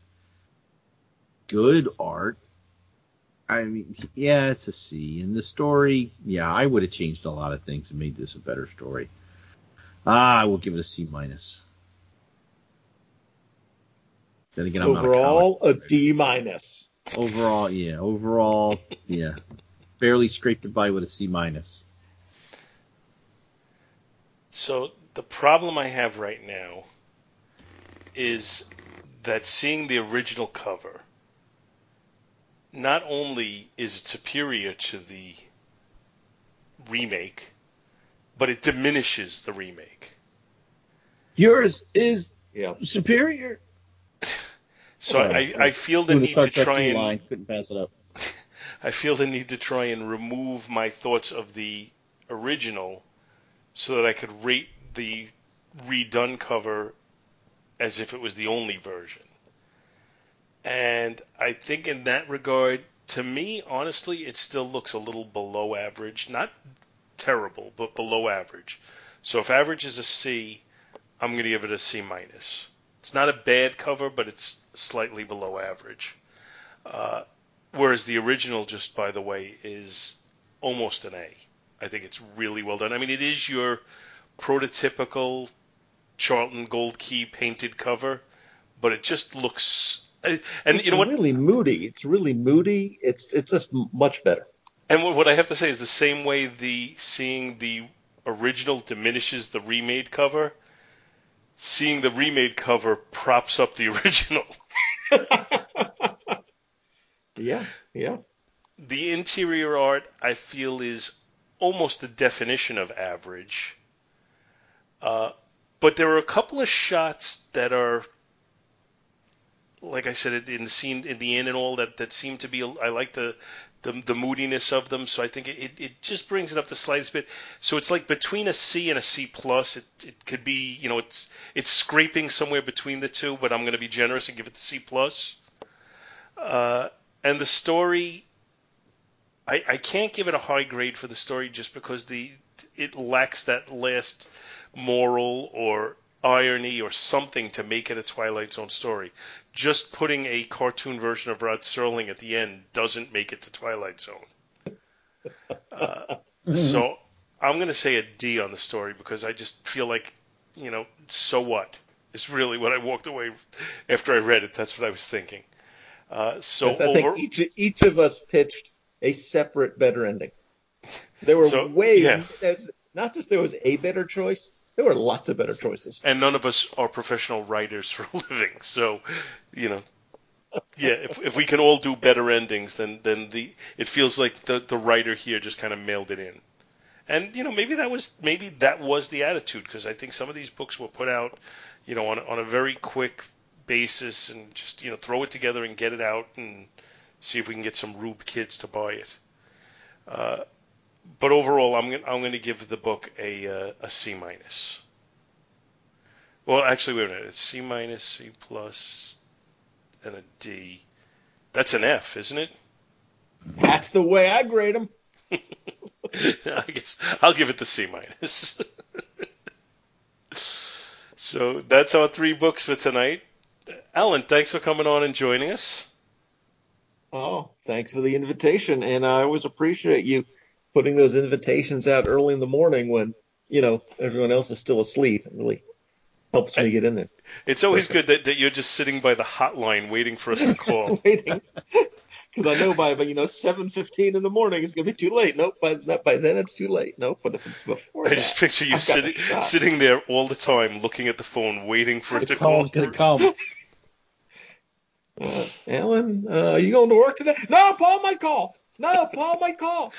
good art. I mean, yeah, it's a C. And the story, yeah, I would have changed a lot of things and made this a better story. Ah, I will give it a C minus. Then again, I'm not a. Overall, a D minus. Overall, yeah. Overall, yeah. Barely scraped it by with a C minus. So the problem I have right now is that seeing the original cover, not only is it superior to the remake, but it diminishes the remake. Yours is Yeah. superior. So I, I feel the need to try and line couldn't pass it up. I feel the need to try and remove my thoughts of the original so that I could rate the redone cover as if it was the only version. And I think in that regard, to me, honestly, it still looks a little below average. Not terrible, but below average. So if average is a C, I'm going to give it a C minus. It's not a bad cover, but it's slightly below average. Uh, whereas the original, just by the way, is almost an A. I think it's really well done. I mean, it is your prototypical Charlton Gold Key painted cover, but it just looks. And it's you know what? really moody. It's really moody. It's it's just much better. And what what I have to say is the same way the seeing the original diminishes the remade cover, seeing the remade cover props up the original. Yeah, yeah. the interior art I feel is almost the definition of average. Uh, but there are a couple of shots that are, like I said, in the scene in the end and all that that seem to be. I like the the, the moodiness of them, so I think it, it just brings it up the slightest bit. So it's like between a C and a C plus. It it could be you know it's it's scraping somewhere between the two, but I'm going to be generous and give it the C plus. Uh, and the story I, I can't give it a high grade for the story just because the it lacks that last moral or irony or something to make it a Twilight Zone story. Just putting a cartoon version of Rod Serling at the end doesn't make it to Twilight Zone. Uh, so I'm going to say a D on the story because I just feel like, you know, so what? Is really what I walked away after I read it. That's what I was thinking. Uh, so I, I over, think each each of us pitched a separate better ending. There were So, way yeah. not just there was a better choice. There were lots of better choices. and none of us are professional writers for a living. So, you know, yeah, if, if we can all do better endings, then then the it feels like the the writer here just kind of mailed it in. And you know, maybe that was maybe that was the attitude because I think some of these books were put out, you know, on on a very quick basis and just you know throw it together and get it out and see if we can get some Rube kids to buy it. Uh, but overall, I'm gonna, I'm going to give the book a uh, a C minus. Well, actually, wait a minute. It's C minus, C plus, and a D. That's an F, isn't it? That's the way I grade them. I guess I'll give it the C minus. so that's our three books for tonight. Alan, thanks for coming on and joining us. Oh, thanks for the invitation, and I always appreciate you putting those invitations out early in the morning when you know everyone else is still asleep. It really helps me get in there. It's always good that, that you're just sitting by the hotline waiting for us to call. Waiting, because I know by by you know 7:15 in the morning it's gonna be too late. Nope, by that by then it's too late. Nope, but if it's before I just picture you I've sitting sitting there all the time, looking at the phone, waiting for it to call. call's gonna come. Uh, Alan, uh, are you going to work today? No, Paul might call. No, Paul might call.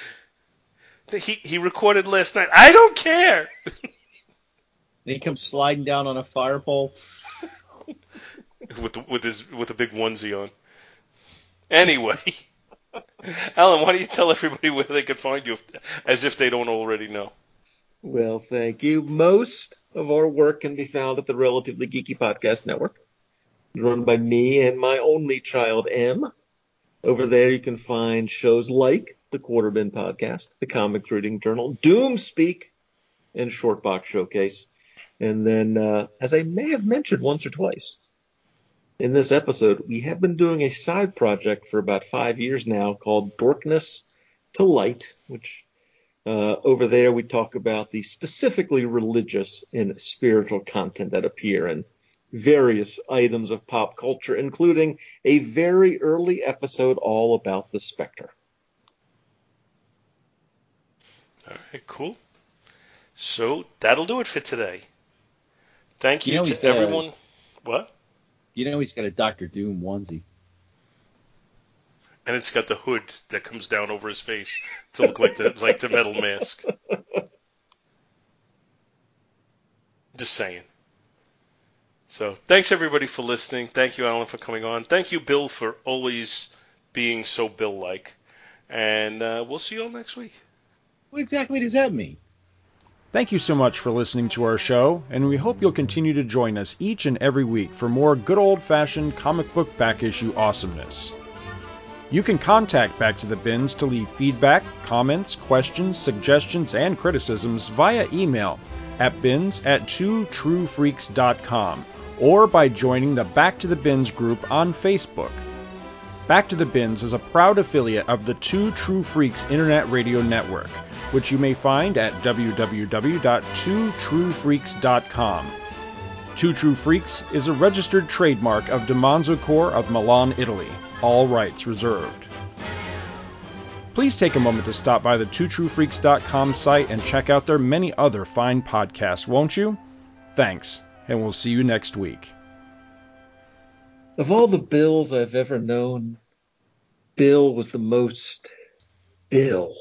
He he recorded last night. I don't care. Then he comes sliding down on a fire pole. with the, with his with a big onesie on. Anyway, Alan, why don't you tell everybody where they can find you, if, as if they don't already know? Well, thank you. Most of our work can be found at the Relatively Geeky Podcast Network, run by me and my only child, M. Over there, you can find shows like the Quarter Bin Podcast, the Comics Reading Journal, Doom Speak, and Shortbox Showcase. And then, uh, as I may have mentioned once or twice in this episode, we have been doing a side project for about five years now called Dorkness to Light, which uh, over there, we talk about the specifically religious and spiritual content that appear in various items of pop culture, including a very early episode all about the Spectre. All right, cool. So that'll do it for today. Thank you, You know to he's a- everyone. What? You know he's got a Doctor Doom onesie. And it's got the hood that comes down over his face to look like the like the metal mask. Just saying. So thanks everybody for listening. Thank you, Alan, for coming on. Thank you, Bill, for always being so Bill-like. And uh, we'll see you all next week. What exactly does that mean? Thank you so much for listening to our show, and we hope you'll continue to join us each and every week for more good old fashioned comic book back issue awesomeness. You can contact Back to the Bins to leave feedback, comments, questions, suggestions, and criticisms via email at bins at twotruefreaks.com or by joining the Back to the Bins group on Facebook. Back to the Bins is a proud affiliate of the Two True Freaks Internet Radio Network, which you may find at www.twotruefreaks.com. Two True Freaks is a registered trademark of DiManzo Corps of Milan, Italy. All rights reserved. Please take a moment to stop by the twotruefreaks.com site and check out their many other fine podcasts, won't you? Thanks, and we'll see you next week. Of all the Bills I've ever known, Bill was the most Bill.